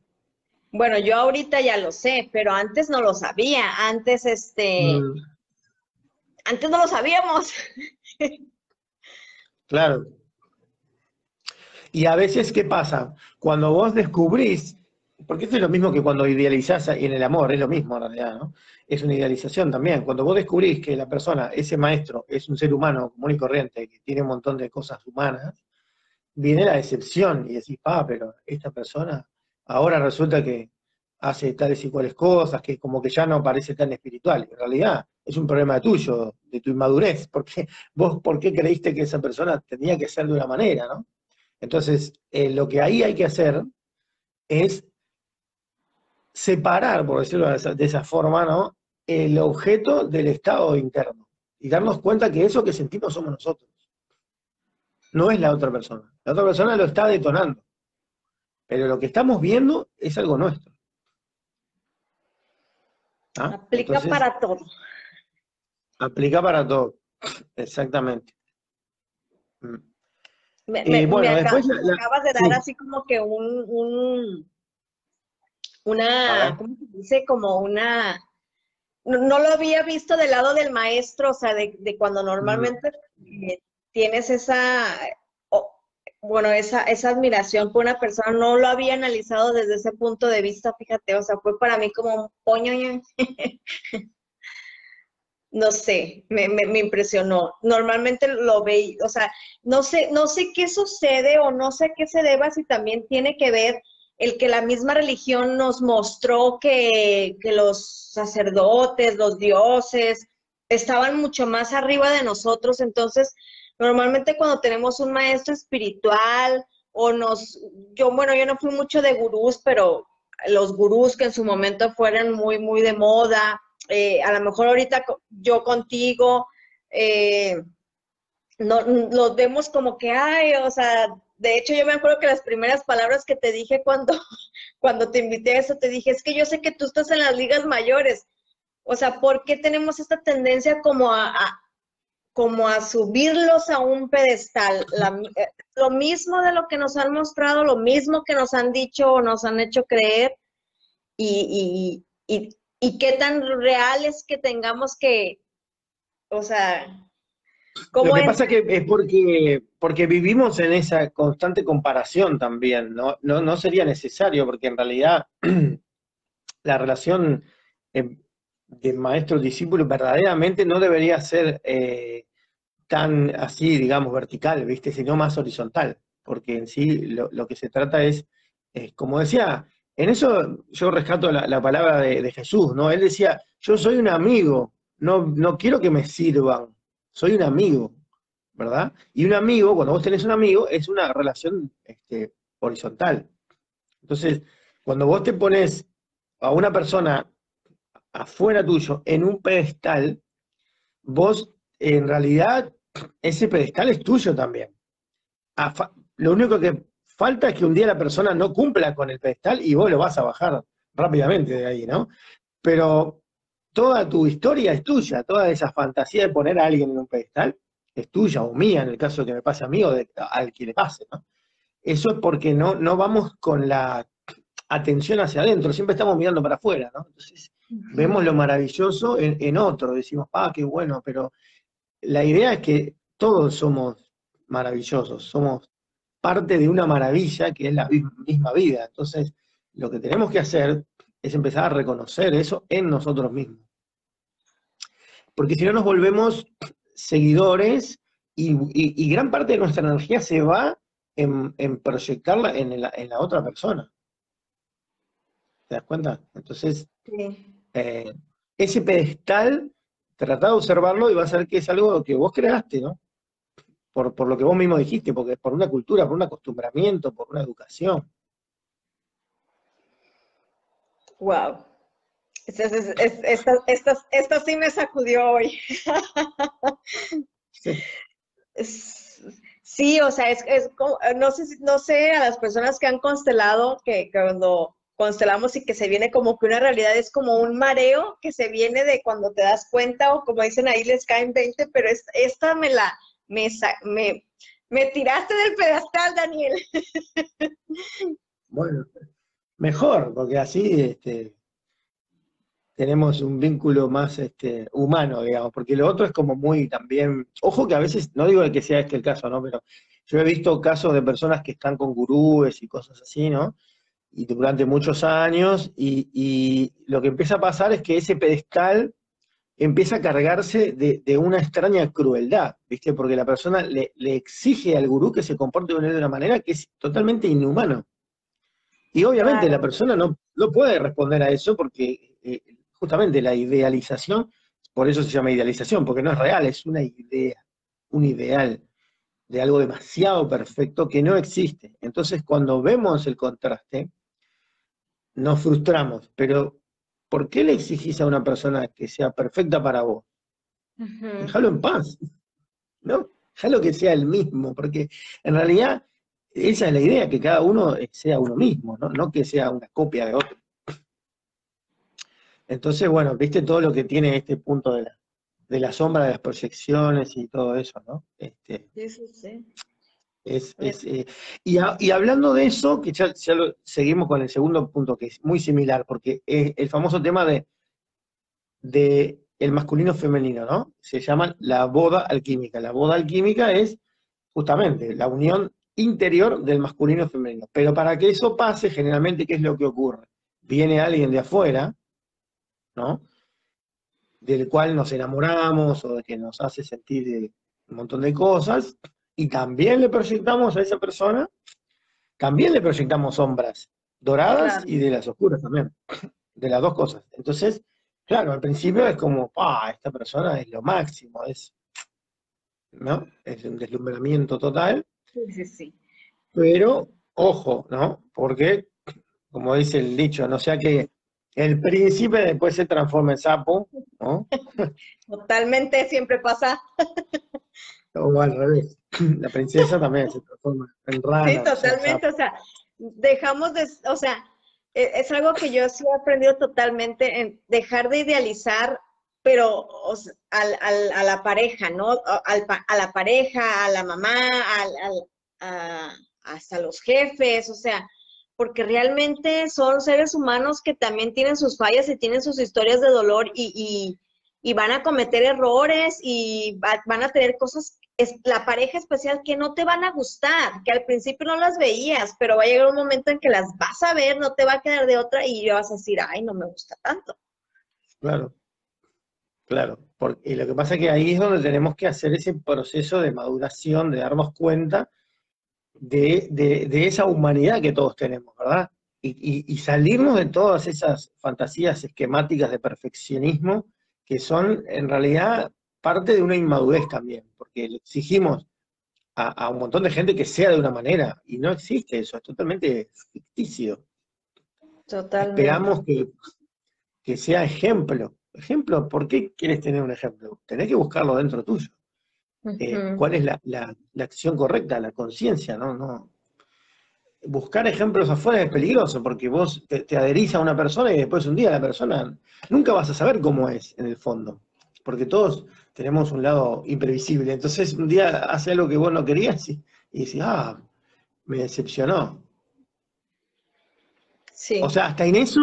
Bueno, yo ahorita ya lo sé, pero antes no lo sabía. Antes, este. Mm. Antes no lo sabíamos. claro. Y a veces, ¿qué pasa? Cuando vos descubrís porque esto es lo mismo que cuando idealizás en el amor, es lo mismo en realidad, ¿no? Es una idealización también. Cuando vos descubrís que la persona, ese maestro, es un ser humano común y corriente, que tiene un montón de cosas humanas, viene la decepción y decís, ah, pero esta persona ahora resulta que hace tales y cuales cosas, que como que ya no parece tan espiritual. En realidad es un problema tuyo, de tu inmadurez, porque vos, ¿por qué creíste que esa persona tenía que ser de una manera, no? Entonces, eh, lo que ahí hay que hacer es separar, por decirlo de esa, forma, ¿no? el objeto del estado interno y darnos cuenta que eso que sentimos somos nosotros. No es la otra persona. La otra persona lo está detonando. Pero lo que estamos viendo es algo nuestro. ¿Ah? Aplica para todo. Aplica para todo. Exactamente. Mm. Me, eh, acabas, de dar así como que un una, ¿cómo se dice? Como una, no, lo había visto del lado del maestro, o sea, de, cuando normalmente eh, tienes esa, bueno, esa, esa admiración por una persona, no lo había analizado desde ese punto de vista, fíjate, o sea, fue para mí como un poño. no sé, me, me, me, impresionó. Normalmente lo veí, o sea, no sé, no sé qué sucede o no sé a qué se deba si también tiene que ver el que la misma religión nos mostró que, los sacerdotes, los dioses, estaban mucho más arriba de nosotros. Entonces, normalmente cuando tenemos un maestro espiritual o nos, yo, bueno, yo no fui mucho de gurús, pero los gurús que en su momento fueran muy, muy de moda, eh, a lo mejor ahorita yo contigo, eh, no, los vemos como que, ay, o sea, de hecho yo me acuerdo que las primeras palabras que te dije cuando, cuando te invité a eso, te dije, es que yo sé que tú estás en las ligas mayores, o sea, ¿por qué tenemos esta tendencia como a, como a subirlos a un pedestal? Eh, lo mismo de lo que nos han mostrado, lo mismo que nos han dicho o nos han hecho creer, y, y, y qué tan real es que tengamos que, o sea, lo que pasa que es porque, porque vivimos en esa constante comparación también, ¿no? No, sería necesario, porque en realidad la relación eh, de maestro-discípulo verdaderamente no debería ser eh, tan así, digamos, vertical, ¿viste? Sino más horizontal, porque en sí lo, que se trata es, como decía, en eso yo rescato la, palabra de, de, Jesús, ¿no? Él decía, yo soy un amigo, no, no quiero que me sirvan, soy un amigo, ¿verdad? Y un amigo, cuando vos tenés un amigo, es una relación este, horizontal. Entonces, cuando vos te pones a una persona afuera tuyo en un pedestal, vos en realidad ese pedestal es tuyo también. Lo único que falta es que un día la persona no cumpla con el pedestal y vos lo vas a bajar rápidamente de ahí, ¿no? Pero toda tu historia es tuya, toda esa fantasía de poner a alguien en un pedestal es tuya o mía, en el caso de que me pase a mí o de, al que le pase, ¿no? Eso es porque no, no vamos con la atención hacia adentro, siempre estamos mirando para afuera, ¿no? Entonces, vemos lo maravilloso en, otro, decimos, ah, qué bueno, pero la idea es que todos somos maravillosos, somos parte de una maravilla que es la misma vida. Entonces, lo que tenemos que hacer es empezar a reconocer eso en nosotros mismos porque si no nos volvemos seguidores y, gran parte de nuestra energía se va en, proyectarla en la, otra persona. ¿Te das cuenta? Entonces, eh, ese pedestal, trata de observarlo y vas a ver que es algo que vos creaste, ¿no? Por, por lo que vos mismo dijiste, porque por una cultura, por un acostumbramiento, por una educación. Wow. Esta, sí me sacudió hoy. Sí. o sea, es, no sé, no sé a las personas que han constelado, que, cuando constelamos y que se viene como que una realidad es como un mareo que se viene de cuando te das cuenta o como dicen ahí les caen 20, pero esta me la, me, me, me tiraste del pedestal, Daniel. Bueno, mejor, porque así este, tenemos un vínculo más este, humano, digamos, porque lo otro es como muy también, ojo que a veces, no digo que sea este el caso, ¿no? Pero yo he visto casos de personas que están con gurúes y cosas así, ¿no? Y durante muchos años, y, lo que empieza a pasar es que ese pedestal empieza a cargarse de, una extraña crueldad, ¿viste? Porque la persona le, exige al gurú que se comporte de una manera que es totalmente inhumano. Y obviamente la persona no, no puede responder a eso porque eh, justamente la idealización, por eso se llama idealización, porque no es real, es una idea, un ideal de algo demasiado perfecto que no existe. Entonces, cuando vemos el contraste, nos frustramos, pero ¿por qué le exigís a una persona que sea perfecta para vos? Déjalo en paz, ¿no? Déjalo que sea el mismo, porque en realidad esa es la idea, que cada uno sea uno mismo, no, no que sea una copia de otro. Entonces, bueno, viste todo lo que tiene este punto de la, de la sombra, de las proyecciones y todo eso, ¿no? Este, sí, sí, sí. Es, eh, y, y, hablando de eso, que ya, lo, seguimos con el segundo punto, que es muy similar, porque es el famoso tema de, de el masculino femenino, ¿no? Se llama la boda alquímica. La boda alquímica es justamente la unión interior del masculino femenino. Pero para que eso pase, generalmente, ¿qué es lo que ocurre? Viene alguien de afuera, ¿no? Del cual nos enamoramos o de que nos hace sentir un montón de cosas, y también le proyectamos a esa persona, también le proyectamos sombras doradas y de las oscuras también, de las dos cosas. Entonces, claro, al principio es como, ah, esta persona es lo máximo, es, ¿no? Es un deslumbramiento total. Sí, sí, sí. Pero, ojo, ¿no? Porque, como dice el dicho, no sea que el príncipe después se transforme en sapo, ¿no? Totalmente, siempre pasa. O al revés. La princesa también se transforma en rana. Sí, totalmente, o sea, dejamos de, o sea, e, es algo que yo sí he aprendido totalmente en dejar de idealizar, pero a la pareja, ¿no? a la pareja, a la mamá, hasta los jefes, o sea, porque realmente son seres humanos que también tienen sus fallas y tienen sus historias de dolor y, van a cometer errores y van a tener cosas, la pareja especial que no te van a gustar, que al principio no las veías, pero va a llegar un momento en que las vas a ver, no te va a quedar de otra y vas a decir, ay, no me gusta tanto. Claro, claro. Porque, y lo que pasa es que ahí es donde tenemos que hacer ese proceso de maduración, de darnos cuenta de, esa humanidad que todos tenemos, ¿verdad? Y, salirnos de todas esas fantasías esquemáticas de perfeccionismo que son en realidad parte de una inmadurez también, porque le exigimos a, un montón de gente que sea de una manera y no existe eso, es totalmente ficticio. Totalmente. Esperamos que, que sea ejemplo. Ejemplo, ¿por qué quieres tener un ejemplo? Tenés que buscarlo dentro tuyo. Eh, cuál es la, acción correcta, la conciencia, ¿no? ¿no? Buscar ejemplos afuera es peligroso porque vos te, adherís a una persona y después un día la persona nunca vas a saber cómo es en el fondo, porque todos tenemos un lado imprevisible. Entonces un día hace algo que vos no querías y, y decís, ah, me decepcionó. Sí. O sea, hasta en eso,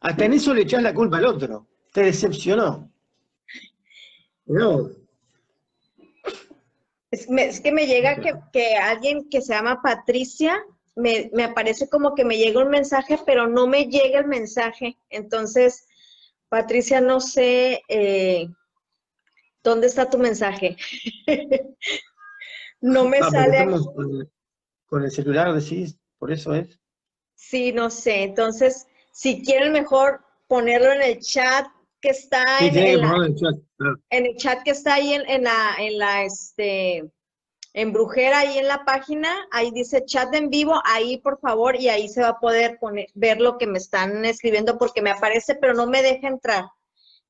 hasta en eso le echás la culpa al otro. Te decepcionó. No, es, que me llega que, alguien que se llama Patricia, me, aparece como que me llega un mensaje, pero no me llega el mensaje. Entonces, Patricia, no sé eh, dónde está tu mensaje. no me ah, sale. Con el, celular decís, por eso es. Sí, no sé. Entonces, si quieren mejor ponerlo en el chat que está en, el chat, en, el chat, que está ahí en, la, en la, este, en Brujera, ahí en la página, ahí dice chat en vivo, ahí por favor, y ahí se va a poder poner, ver lo que me están escribiendo porque me aparece, pero no me deja entrar.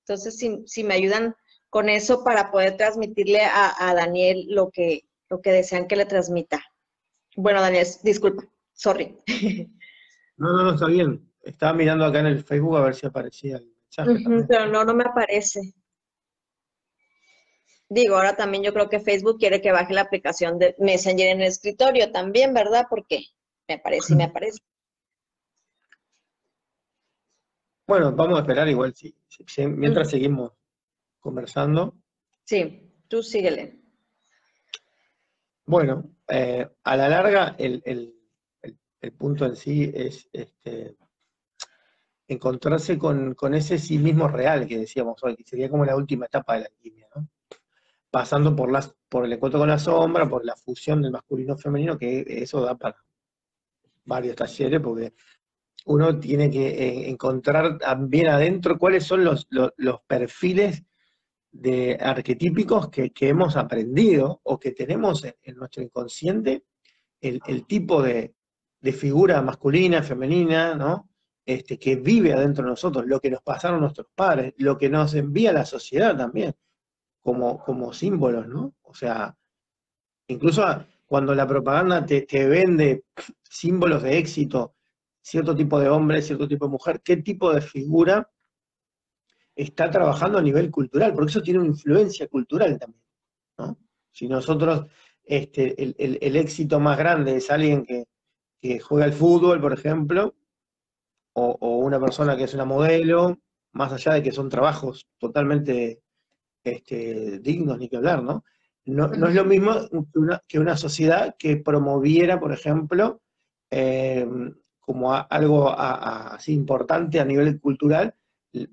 Entonces, si, si me ayudan con eso para poder transmitirle a, Daniel lo que, lo que desean que le transmita. Bueno, Daniel, disculpa, sorry. No, no, no, está bien. Estaba mirando acá en el Facebook a ver si aparecía pero no, no me aparece. Digo, ahora también yo creo que Facebook quiere que baje la aplicación de Messenger en el escritorio también, ¿verdad? Porque me aparece y me aparece. Bueno, vamos a esperar igual, si, mientras seguimos conversando. Sí, tú síguele. Bueno, eh, a la larga el, punto en sí es este, encontrarse con, ese sí mismo real que decíamos hoy, que sería como la última etapa de la alquimia, ¿no? Pasando por, las, por el encuentro con la sombra, por la fusión del masculino femenino, que eso da para varios talleres, porque uno tiene que eh, encontrar bien adentro cuáles son los, perfiles de arquetípicos que, hemos aprendido o que tenemos en, nuestro inconsciente, el, tipo de, de, figura masculina, femenina, ¿no? Este, que vive adentro de nosotros, lo que nos pasaron nuestros padres, lo que nos envía la sociedad también, como, como símbolos, ¿no? O sea, incluso cuando la propaganda te, vende símbolos de éxito, cierto tipo de hombre, cierto tipo de mujer, qué tipo de figura está trabajando a nivel cultural, porque eso tiene una influencia cultural también. Si nosotros, este, el, éxito más grande es alguien que, que juega al fútbol, por ejemplo, o, una persona que es una modelo, más allá de que son trabajos totalmente este, dignos ni que hablar, ¿no? No, es lo mismo que una, sociedad que promoviera, por ejemplo, em, como algo así importante a nivel cultural,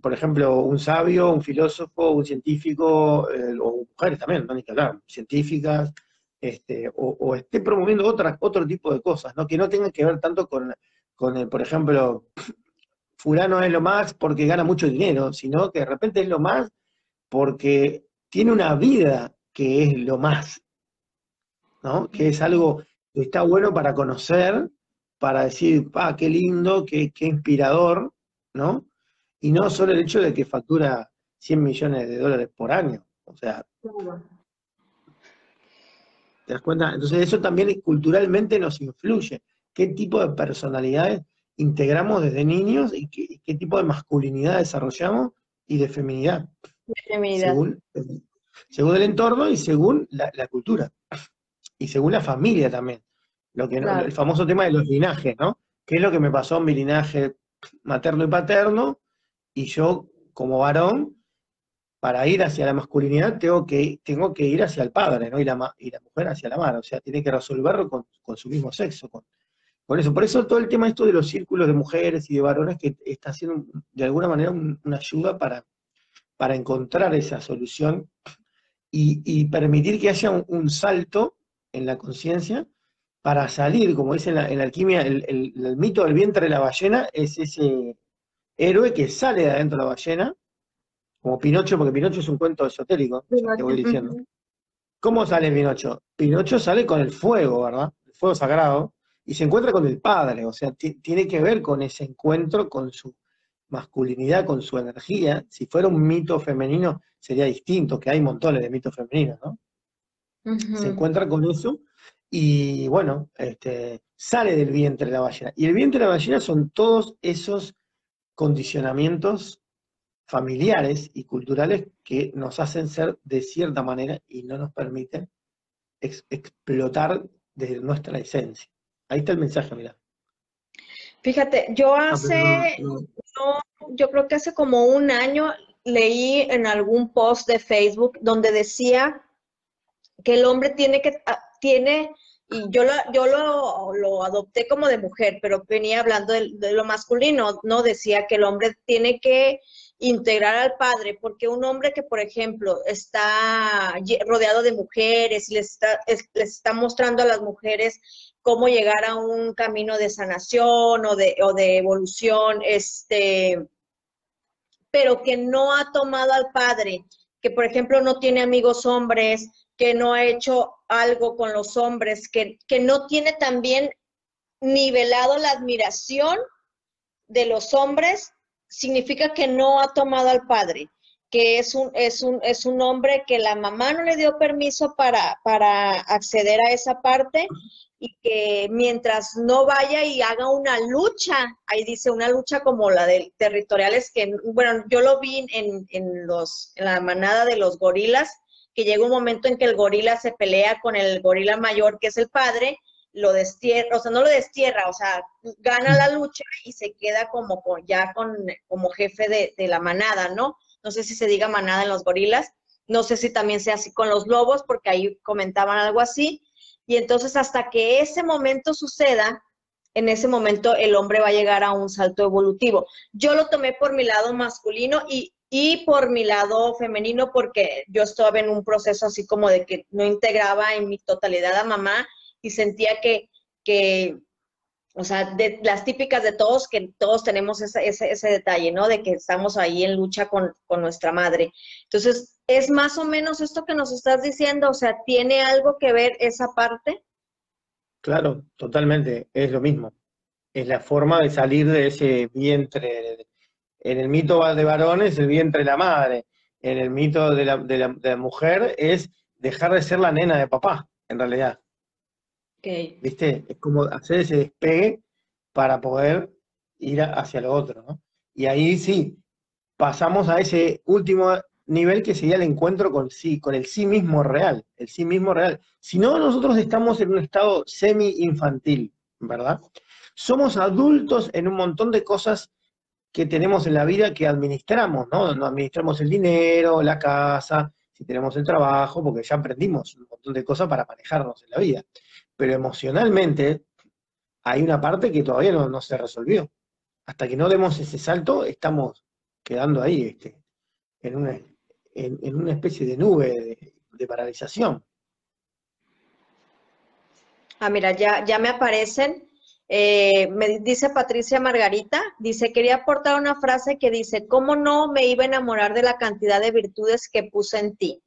por ejemplo, un sabio, un filósofo, un científico, eh, o mujeres también, no ni que hablar, científicas, este, o, esté promoviendo otra, otro tipo de cosas, ¿no? que no tengan que ver tanto con, con el, por ejemplo, fulano es lo más porque gana mucho dinero, sino que de repente es lo más porque tiene una vida que es lo más, ¿no? Que es algo está bueno para conocer, para decir, ah, qué lindo, qué, qué inspirador, ¿no? Y no solo el hecho de que factura 100 millones de dólares por año. O sea, ¿te das cuenta? Entonces eso también culturalmente nos influye. ¿Qué tipo de personalidades integramos desde niños y qué, tipo de masculinidad desarrollamos y de feminidad? Según, según, el entorno y según la, cultura. Y según la familia también. Lo que, El famoso tema de los linajes, ¿no? ¿Qué es lo que me pasó en mi linaje materno y paterno? Y yo, como varón, para ir hacia la masculinidad tengo que, tengo que ir hacia el padre, ¿no? Y la, y la mujer hacia la madre. O sea, tiene que resolverlo con, su mismo sexo. Con, eso. Por eso todo el tema esto de los círculos de mujeres y de varones que está haciendo de alguna manera una ayuda para, para encontrar esa solución y, permitir que haya un, salto en la conciencia para salir, como dice en la, alquimia, el, el, mito del vientre de la ballena es ese héroe que sale de adentro de la ballena como Pinocho, porque Pinocho es un cuento esotérico, te voy diciendo. ¿Cómo sale Pinocho? Pinocho sale con el fuego, ¿verdad? El fuego sagrado, y se encuentra con el padre, o sea, tiene que ver con ese encuentro, con su masculinidad, con su energía. Si fuera un mito femenino sería distinto, que hay montones de mitos femeninos, ¿no? Se encuentra con eso y bueno, este, sale del vientre de la ballena. Y el vientre de la ballena son todos esos condicionamientos familiares y culturales que nos hacen ser de cierta manera y no nos permiten explotar desde nuestra esencia. Ahí está el mensaje, mira. Fíjate, yo ah, hace, yo creo que hace como un año leí en algún post de Facebook donde decía que el hombre tiene que, ah, tiene, y yo lo, yo lo, adopté como de mujer, pero venía hablando de, de, lo masculino, ¿no? Decía que el hombre tiene que integrar al padre, porque un hombre que, por ejemplo, está rodeado de mujeres y les está, les está mostrando a las mujeres cómo llegar a un camino de sanación o de, o de evolución, este, pero que no ha tomado al padre, que por ejemplo no tiene amigos hombres, que no ha hecho algo con los hombres, que, que no tiene también nivelado la admiración de los hombres significa que no ha tomado al padre, que es un, es un, es un hombre que la mamá no le dio permiso para, para acceder a esa parte y que mientras no vaya y haga una lucha, ahí dice una lucha como la de territoriales, que bueno, yo lo vi en, en, los, en la manada de los gorilas, que llega un momento en que el gorila se pelea con el gorila mayor, que es el padre, lo destierra, o sea, no lo destierra, o sea, gana la lucha y se queda como ya con, como jefe de, la manada, ¿no? No sé si se diga manada en los gorilas, no sé si también sea así con los lobos, porque ahí comentaban algo así. Y entonces hasta que ese momento suceda, en ese momento el hombre va a llegar a un salto evolutivo. Yo lo tomé por mi lado masculino y, y por mi lado femenino porque yo estaba en un proceso así como de que no integraba en mi totalidad a mamá y sentía que, que o sea, de, las típicas de todos, que todos tenemos ese, ese, detalle, ¿no? De que estamos ahí en lucha con, con, nuestra madre. Entonces, ¿es más o menos esto que nos estás diciendo? O sea, ¿tiene algo que ver esa parte? Claro, totalmente, es lo mismo. Es la forma de salir de ese vientre. En el mito de varones, el vientre de la madre. En el mito de la, de la mujer es dejar de ser la nena de papá, en realidad. ¿Viste? Es como hacer ese despegue para poder ir hacia lo otro, ¿no? Y ahí sí, pasamos a ese último nivel que sería el encuentro con sí, con el sí mismo real, el sí mismo real. Si no, nosotros estamos en un estado semi-infantil, ¿verdad? Somos adultos en un montón de cosas que tenemos en la vida que administramos, ¿no? No administramos el dinero, la casa, si tenemos el trabajo, porque ya aprendimos un montón de cosas para manejarnos en la vida pero emocionalmente hay una parte que todavía no, se resolvió. Hasta que no demos ese salto, estamos quedando ahí, este, en, una, en, una especie de nube de, paralización. Ah, mira, ya, ya me aparecen. Eh, me dice Patricia Margarita, dice, quería aportar una frase que dice, ¿cómo no me iba a enamorar de la cantidad de virtudes que puse en ti?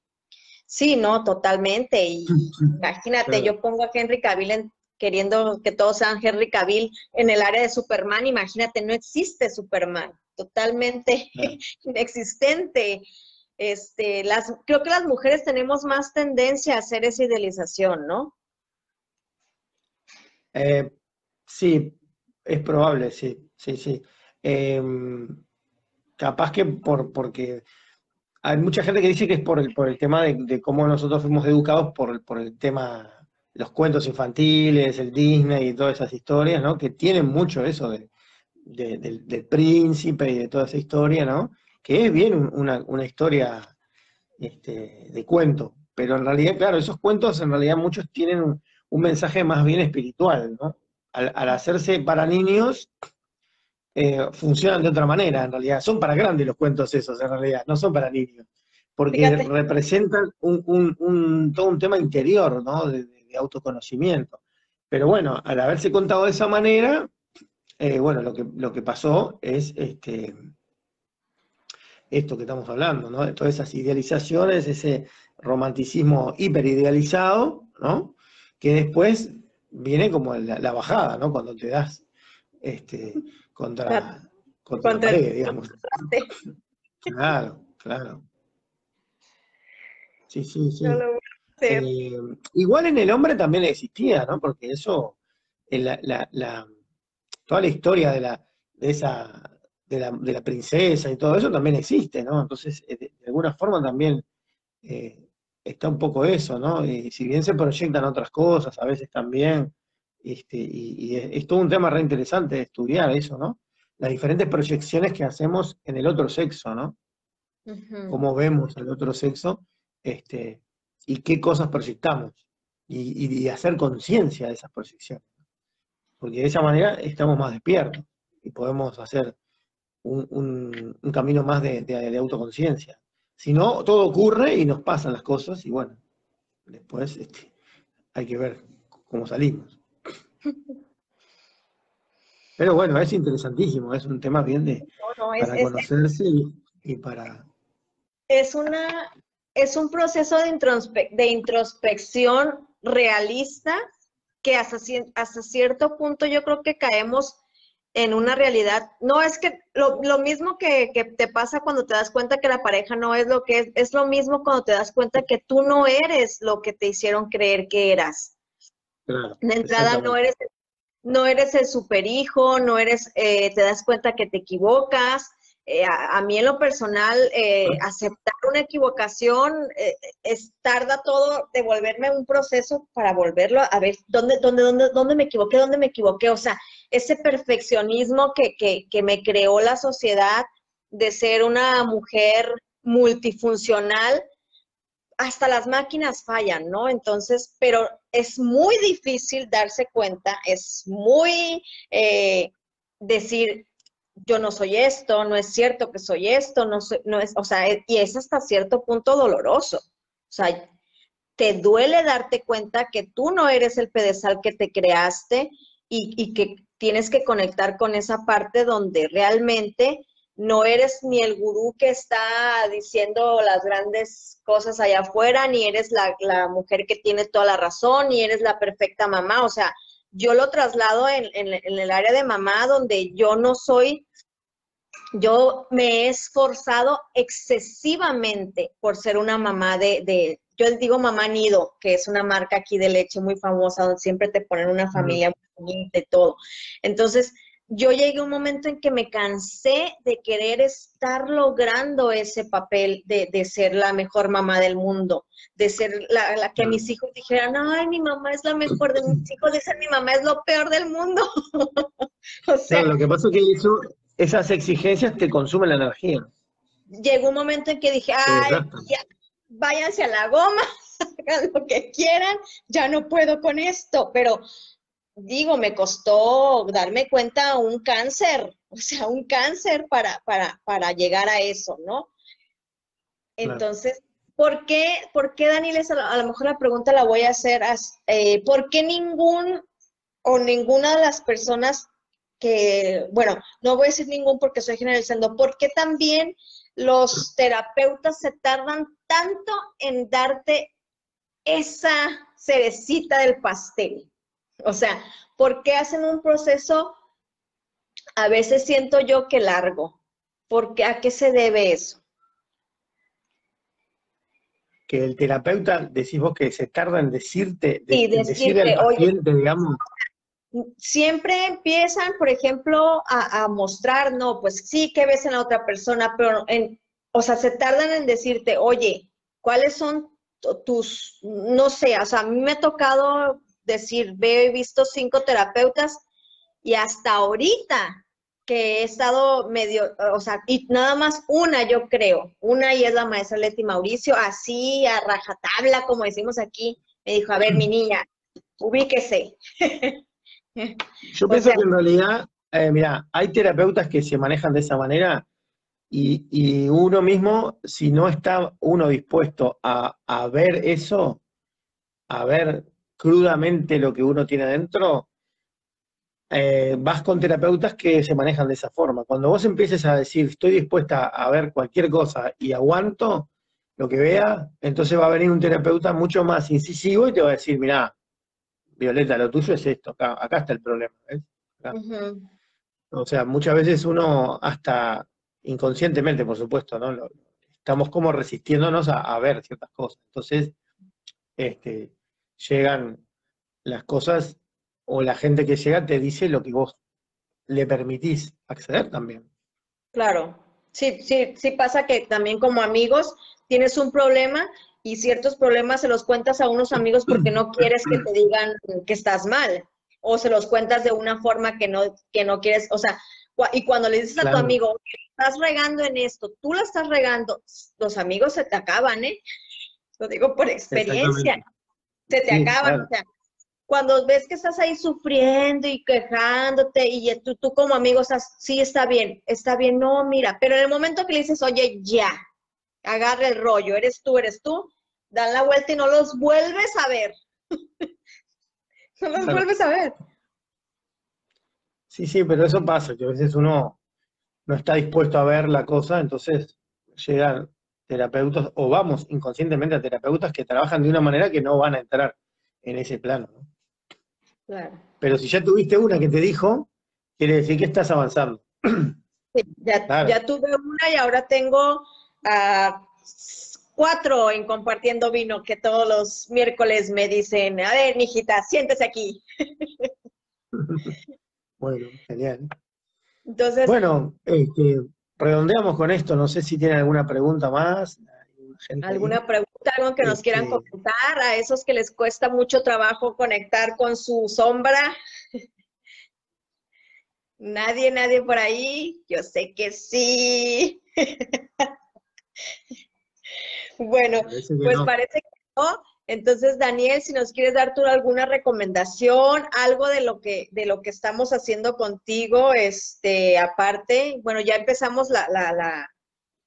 Sí, no, totalmente. Y imagínate, yo pongo a Henry Cavill queriendo que todos sean Henry Cavill en el área de Superman, imagínate, no existe Superman, totalmente inexistente. Este, las, creo que las mujeres tenemos más tendencia a hacer esa idealización, ¿no? Eh, sí, es probable, sí, sí, sí. Em, capaz que por, porque hay mucha gente que dice que es por el, por el tema de, cómo nosotros fuimos educados por, por el tema, los cuentos infantiles, el Disney y todas esas historias, ¿no? Que tienen mucho eso de, del, príncipe y de toda esa historia, ¿no? Que es bien una, historia este, de cuento, pero en realidad, claro, esos cuentos en realidad muchos tienen un, mensaje más bien espiritual, ¿no? Al, hacerse para niños, eh, funcionan de otra manera, en realidad. Son para grandes los cuentos esos, en realidad, no son para niños. Porque representan un, todo un tema interior, ¿no? De, de, autoconocimiento. Pero bueno, al haberse contado de esa manera, eh, bueno, lo que, lo que pasó es este, esto que estamos hablando, ¿no? De todas esas idealizaciones, ese romanticismo hiperidealizado, ¿no? Que después viene como la, bajada, ¿no? Cuando te das este, contra, contra, la pared, digamos. Claro, claro. Sí, sí, sí. Eh, igual en el hombre también existía, ¿no? Porque eso, la, la toda la historia de la, de esa, de la, princesa y todo eso también existe, ¿no? Entonces, eh, de, alguna forma también eh, está un poco eso, ¿no? Y si bien se proyectan otras cosas, a veces también, este, y, es, todo un tema re interesante de estudiar eso, ¿no? Las diferentes proyecciones que hacemos en el otro sexo, ¿no? Cómo vemos al otro sexo, este, y qué cosas proyectamos, y hacer conciencia de esas proyecciones porque de esa manera estamos más despiertos y podemos hacer un, camino más de, autoconciencia. Si no, todo ocurre y nos pasan las cosas y bueno, después este, hay que ver cómo salimos. Pero bueno, es interesantísimo, es un tema bien de para conocerse y, para... Es, una, es un proceso de, de introspección realista que hasta, hasta cierto punto yo creo que caemos en una realidad. No es que lo, mismo que, te pasa cuando te das cuenta que la pareja no es lo que es, es lo mismo cuando te das cuenta que tú no eres lo que te hicieron creer que eras. Claro, de entrada no eres, no eres el superhijo, no eres, eh, te das cuenta que te equivocas, eh, a, mí en lo personal, eh, aceptar una equivocación es, tarda todo devolverme un proceso para volverlo a ver dónde, dónde, dónde, dónde me equivoqué, dónde me equivoqué. O sea, ese perfeccionismo que, que, que me creó la sociedad de ser una mujer multifuncional, hasta las máquinas fallan, ¿no? Entonces, pero es muy difícil darse cuenta, es muy decir, yo no soy esto, no es cierto que soy esto, no, no es, o sea, y es hasta cierto punto doloroso. O sea, te duele darte cuenta que tú no eres el pedestal que te creaste y, que tienes que conectar con esa parte donde realmente no eres ni el gurú que está diciendo las grandes cosas allá afuera, ni eres la, mujer que tiene toda la razón, ni eres la perfecta mamá. O sea, yo lo traslado en, el área de mamá donde yo no soy, yo me he esforzado excesivamente por ser una mamá de, de yo les digo mamá nido, que es una marca aquí de leche muy famosa donde siempre te ponen una familia muy bonita y todo. Entonces, yo llegué a un momento en que me cansé de querer estar logrando ese papel de, ser la mejor mamá del mundo, de ser la, que mis hijos dijeran, ay, mi mamá es la mejor de mis hijos, de ser mi mamá es lo peor del mundo. o sea, lo que pasa es que eso, esas exigencias te consumen la energía. Llegó un momento en que dije, ay, ya, váyanse a la goma, hagan lo que quieran, ya no puedo con esto, pero digo, me costó darme cuenta un cáncer, o sea, un cáncer para, para, para llegar a eso, ¿no? Entonces, ¿por qué, por qué Daniel, a lo mejor la pregunta la voy a hacer, eh, ¿por qué ningún o ninguna de las personas que, bueno, no voy a decir ningún porque estoy generalizando, ¿por qué también los terapeutas se tardan tanto en darte esa cerecita del pastel? O sea, ¿por qué hacen un proceso? A veces siento yo que largo. ¿Por qué? ¿A qué se debe eso? Que el terapeuta, decís vos que se tarda en decirte, Sí, en decirle al oye, paciente, digamos, siempre empiezan, por ejemplo, a, a mostrar, no, pues sí, que ves en la otra persona, pero en, o sea, se tardan en decirte, oye, ¿cuáles son tu- tus, no sé, o sea, a mí me ha tocado decir, veo, he visto cinco terapeutas y hasta ahorita que he estado medio, o sea, y nada más una yo creo, una y es la maestra Leti Mauricio, así a rajatabla, como decimos aquí, me dijo, a ver, mi niña, ubíquese. Yo O pienso sea- que en realidad, eh, mira, hay terapeutas que se manejan de esa manera y, y uno mismo, si no está uno dispuesto a, a ver eso, a ver crudamente lo que uno tiene adentro, eh, vas con terapeutas que se manejan de esa forma. Cuando vos empieces a decir, estoy dispuesta a ver cualquier cosa y aguanto lo que vea, entonces va a venir un terapeuta mucho más incisivo y te va a decir, mira, Violeta, lo tuyo es esto, acá, acá está el problema. O sea, muchas veces uno hasta inconscientemente, por supuesto, ¿no? Lo- estamos como resistiéndonos a, a ver ciertas cosas. Entonces, este, llegan las cosas o la gente que llega te dice lo que vos le permitís acceder también. Claro, sí, sí, sí pasa que también como amigos tienes un problema y ciertos problemas se los cuentas a unos amigos porque no quieres que te digan que estás mal o se los cuentas de una forma que no, que no quieres, o sea, y cuando le dices a tu amigo, "Oye, estás regando en esto, tú la estás regando, los amigos se te acaban, ¿eh? Lo digo por experiencia. Se te Sí, acaban, claro. o sea, cuando ves que estás ahí sufriendo y quejándote y tú, tú como amigo estás, sí, está bien, está bien, no, mira, pero en el momento que le dices, oye, ya, agarra el rollo, eres tú, eres tú, dan la vuelta y no los vuelves a ver. no los Claro. vuelves a ver. Sí, sí, pero eso pasa, que a veces uno no está dispuesto a ver la cosa, entonces llegan terapeutas o vamos inconscientemente a terapeutas que trabajan de una manera que no van a entrar en ese plano. ¿no? Claro. Pero si ya tuviste una que te dijo, quiere decir que estás avanzando. Sí, ya, Claro. ya tuve una y ahora tengo ah, cuatro en compartiendo vino que todos los miércoles me dicen, a ver, mijita, siéntese aquí. Bueno, genial. Entonces, Bueno, este, redondeamos con esto. No sé si tienen alguna pregunta más. ¿Alguna pregunta, algo que nos quieran Este- comentar a esos que les cuesta mucho trabajo conectar con su sombra? Nadie, nadie por ahí. Yo sé que sí. Bueno, Parece que pues no. parece que no. Entonces, Daniel, si nos quieres dar tú alguna recomendación, algo de lo que, de lo que estamos haciendo contigo, este, aparte, bueno, ya empezamos la, la, la,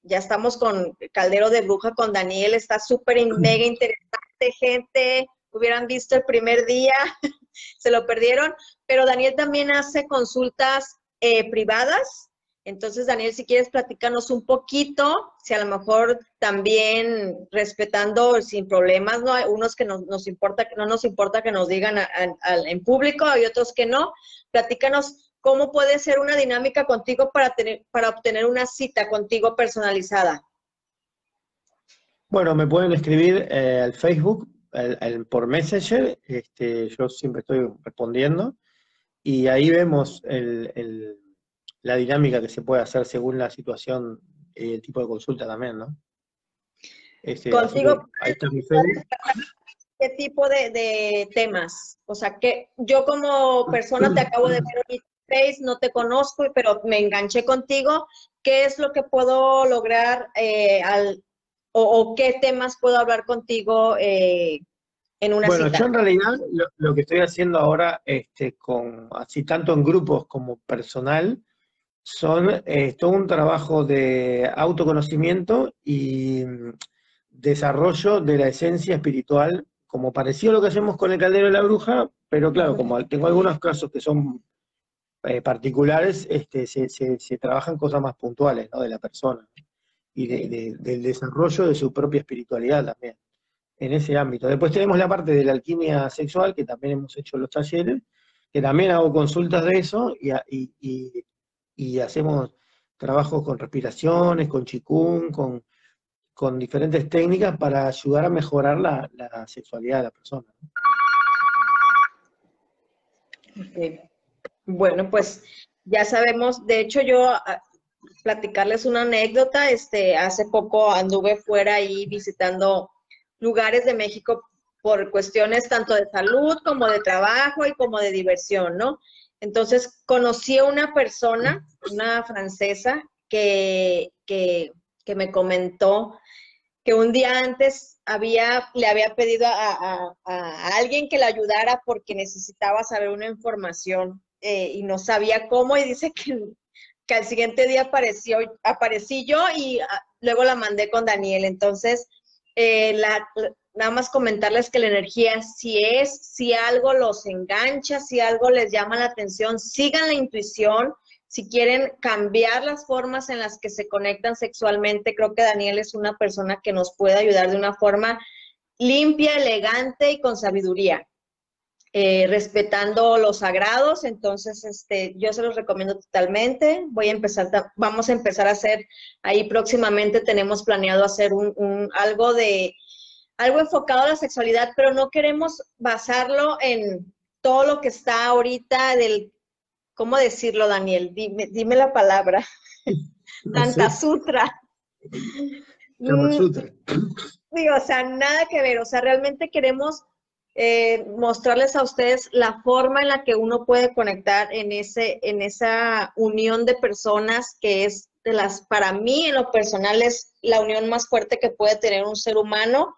ya estamos con Caldero de Bruja con Daniel, está súper mega interesante, gente. Hubieran visto el primer día, se lo perdieron, pero Daniel también hace consultas eh, privadas. Entonces, Daniel, si quieres platicarnos un poquito, si a lo mejor también respetando sin problemas, ¿no? Hay unos que nos, nos importa, no nos importa que nos digan en público, hay otros que no. Platícanos cómo puede ser una dinámica contigo para, tener, para obtener una cita contigo personalizada. Bueno, me pueden escribir eh, al Facebook, por Messenger, este, yo siempre estoy respondiendo, y ahí vemos el- la dinámica que se puede hacer según la situación y el tipo de consulta también, ¿no? Este, ahí está mi. ¿Qué tipo de, de temas? O sea, que yo como persona te acabo de ver en mi face, no te conozco, pero me enganché contigo. ¿Qué es lo que puedo lograr eh, al, o, o qué temas puedo hablar contigo eh, en una Bueno, cita? yo en realidad lo, lo que estoy haciendo ahora, este, con, así tanto en grupos como personal, son eh, todo un trabajo de autoconocimiento y mm, desarrollo de la esencia espiritual, como parecido a lo que hacemos con el caldero de la bruja, pero claro, como tengo algunos casos que son eh, particulares, este, se, se- trabajan cosas más puntuales, ¿no? de la persona y de- del desarrollo de su propia espiritualidad también. en ese ámbito. Después tenemos la parte de la alquimia sexual, que también hemos hecho los talleres, que también hago consultas de eso y, hacemos trabajos con respiraciones, con chikung, con, con diferentes técnicas para ayudar a mejorar la, sexualidad de la persona. Bueno, pues ya sabemos, de hecho yo ah, platicarles una anécdota, este, hace poco anduve fuera ahí visitando lugares de México por cuestiones tanto de salud como de trabajo y como de diversión, ¿no? Entonces conocí a una persona, una francesa, que, que, me comentó que un día antes había, le había pedido a, alguien que le ayudara porque necesitaba saber una información eh, y no sabía cómo y dice que, que al siguiente día apareció, aparecí yo y ah, luego la mandé con Daniel. Entonces, eh, la, nada más comentarles que la energía, si es, si algo los engancha, si algo les llama la atención, sigan la intuición. Si quieren cambiar las formas en las que se conectan sexualmente, creo que Daniel es una persona que nos puede ayudar de una forma limpia, elegante y con sabiduría. Eh, respetando los sagrados, entonces este, yo se los recomiendo totalmente. Voy a empezar, vamos a empezar a hacer ahí próximamente, tenemos planeado hacer un, algo de, algo enfocado a la sexualidad, pero no queremos basarlo en todo lo que está ahorita del, ¿cómo decirlo, Daniel? Dime, dime la palabra. Tanta sutra. Tanta sutra. Sí, o sea, nada que ver, o sea, realmente queremos eh, mostrarles a ustedes la forma en la que uno puede conectar en, ese, en esa unión de personas que es de las, para mí en lo personal es la unión más fuerte que puede tener un ser humano,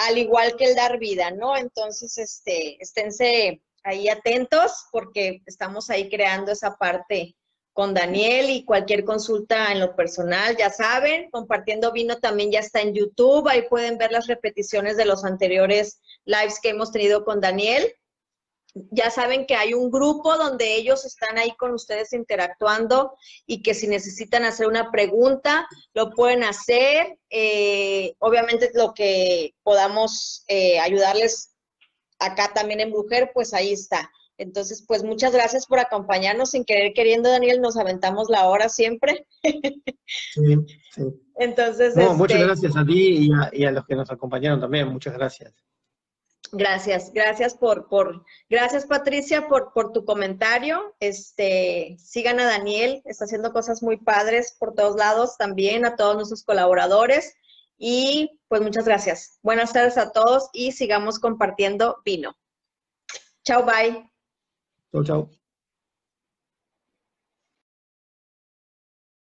al igual que el dar vida, ¿no? Entonces, este, esténse ahí atentos porque estamos ahí creando esa parte con Daniel y cualquier consulta en lo personal, ya saben, compartiendo vino también ya está en YouTube, ahí pueden ver las repeticiones de los anteriores lives que hemos tenido con Daniel. Ya saben que hay un grupo donde ellos están ahí con ustedes interactuando y que si necesitan hacer una pregunta, lo pueden hacer. Eh, obviamente lo que podamos eh, ayudarles acá también en Brujer, pues ahí está. Entonces, pues muchas gracias por acompañarnos sin querer queriendo, Daniel, nos aventamos la hora siempre. Sí, sí. Entonces, muchas este gracias a ti y a, y a, los que nos acompañaron también, muchas gracias. Gracias, gracias por, por, gracias Patricia por, por tu comentario. Este, sigan a Daniel, está haciendo cosas muy padres por todos lados también, a todos nuestros colaboradores. Y pues muchas gracias. Buenas tardes a todos y sigamos compartiendo vino. Chao, bye. Chao, chao.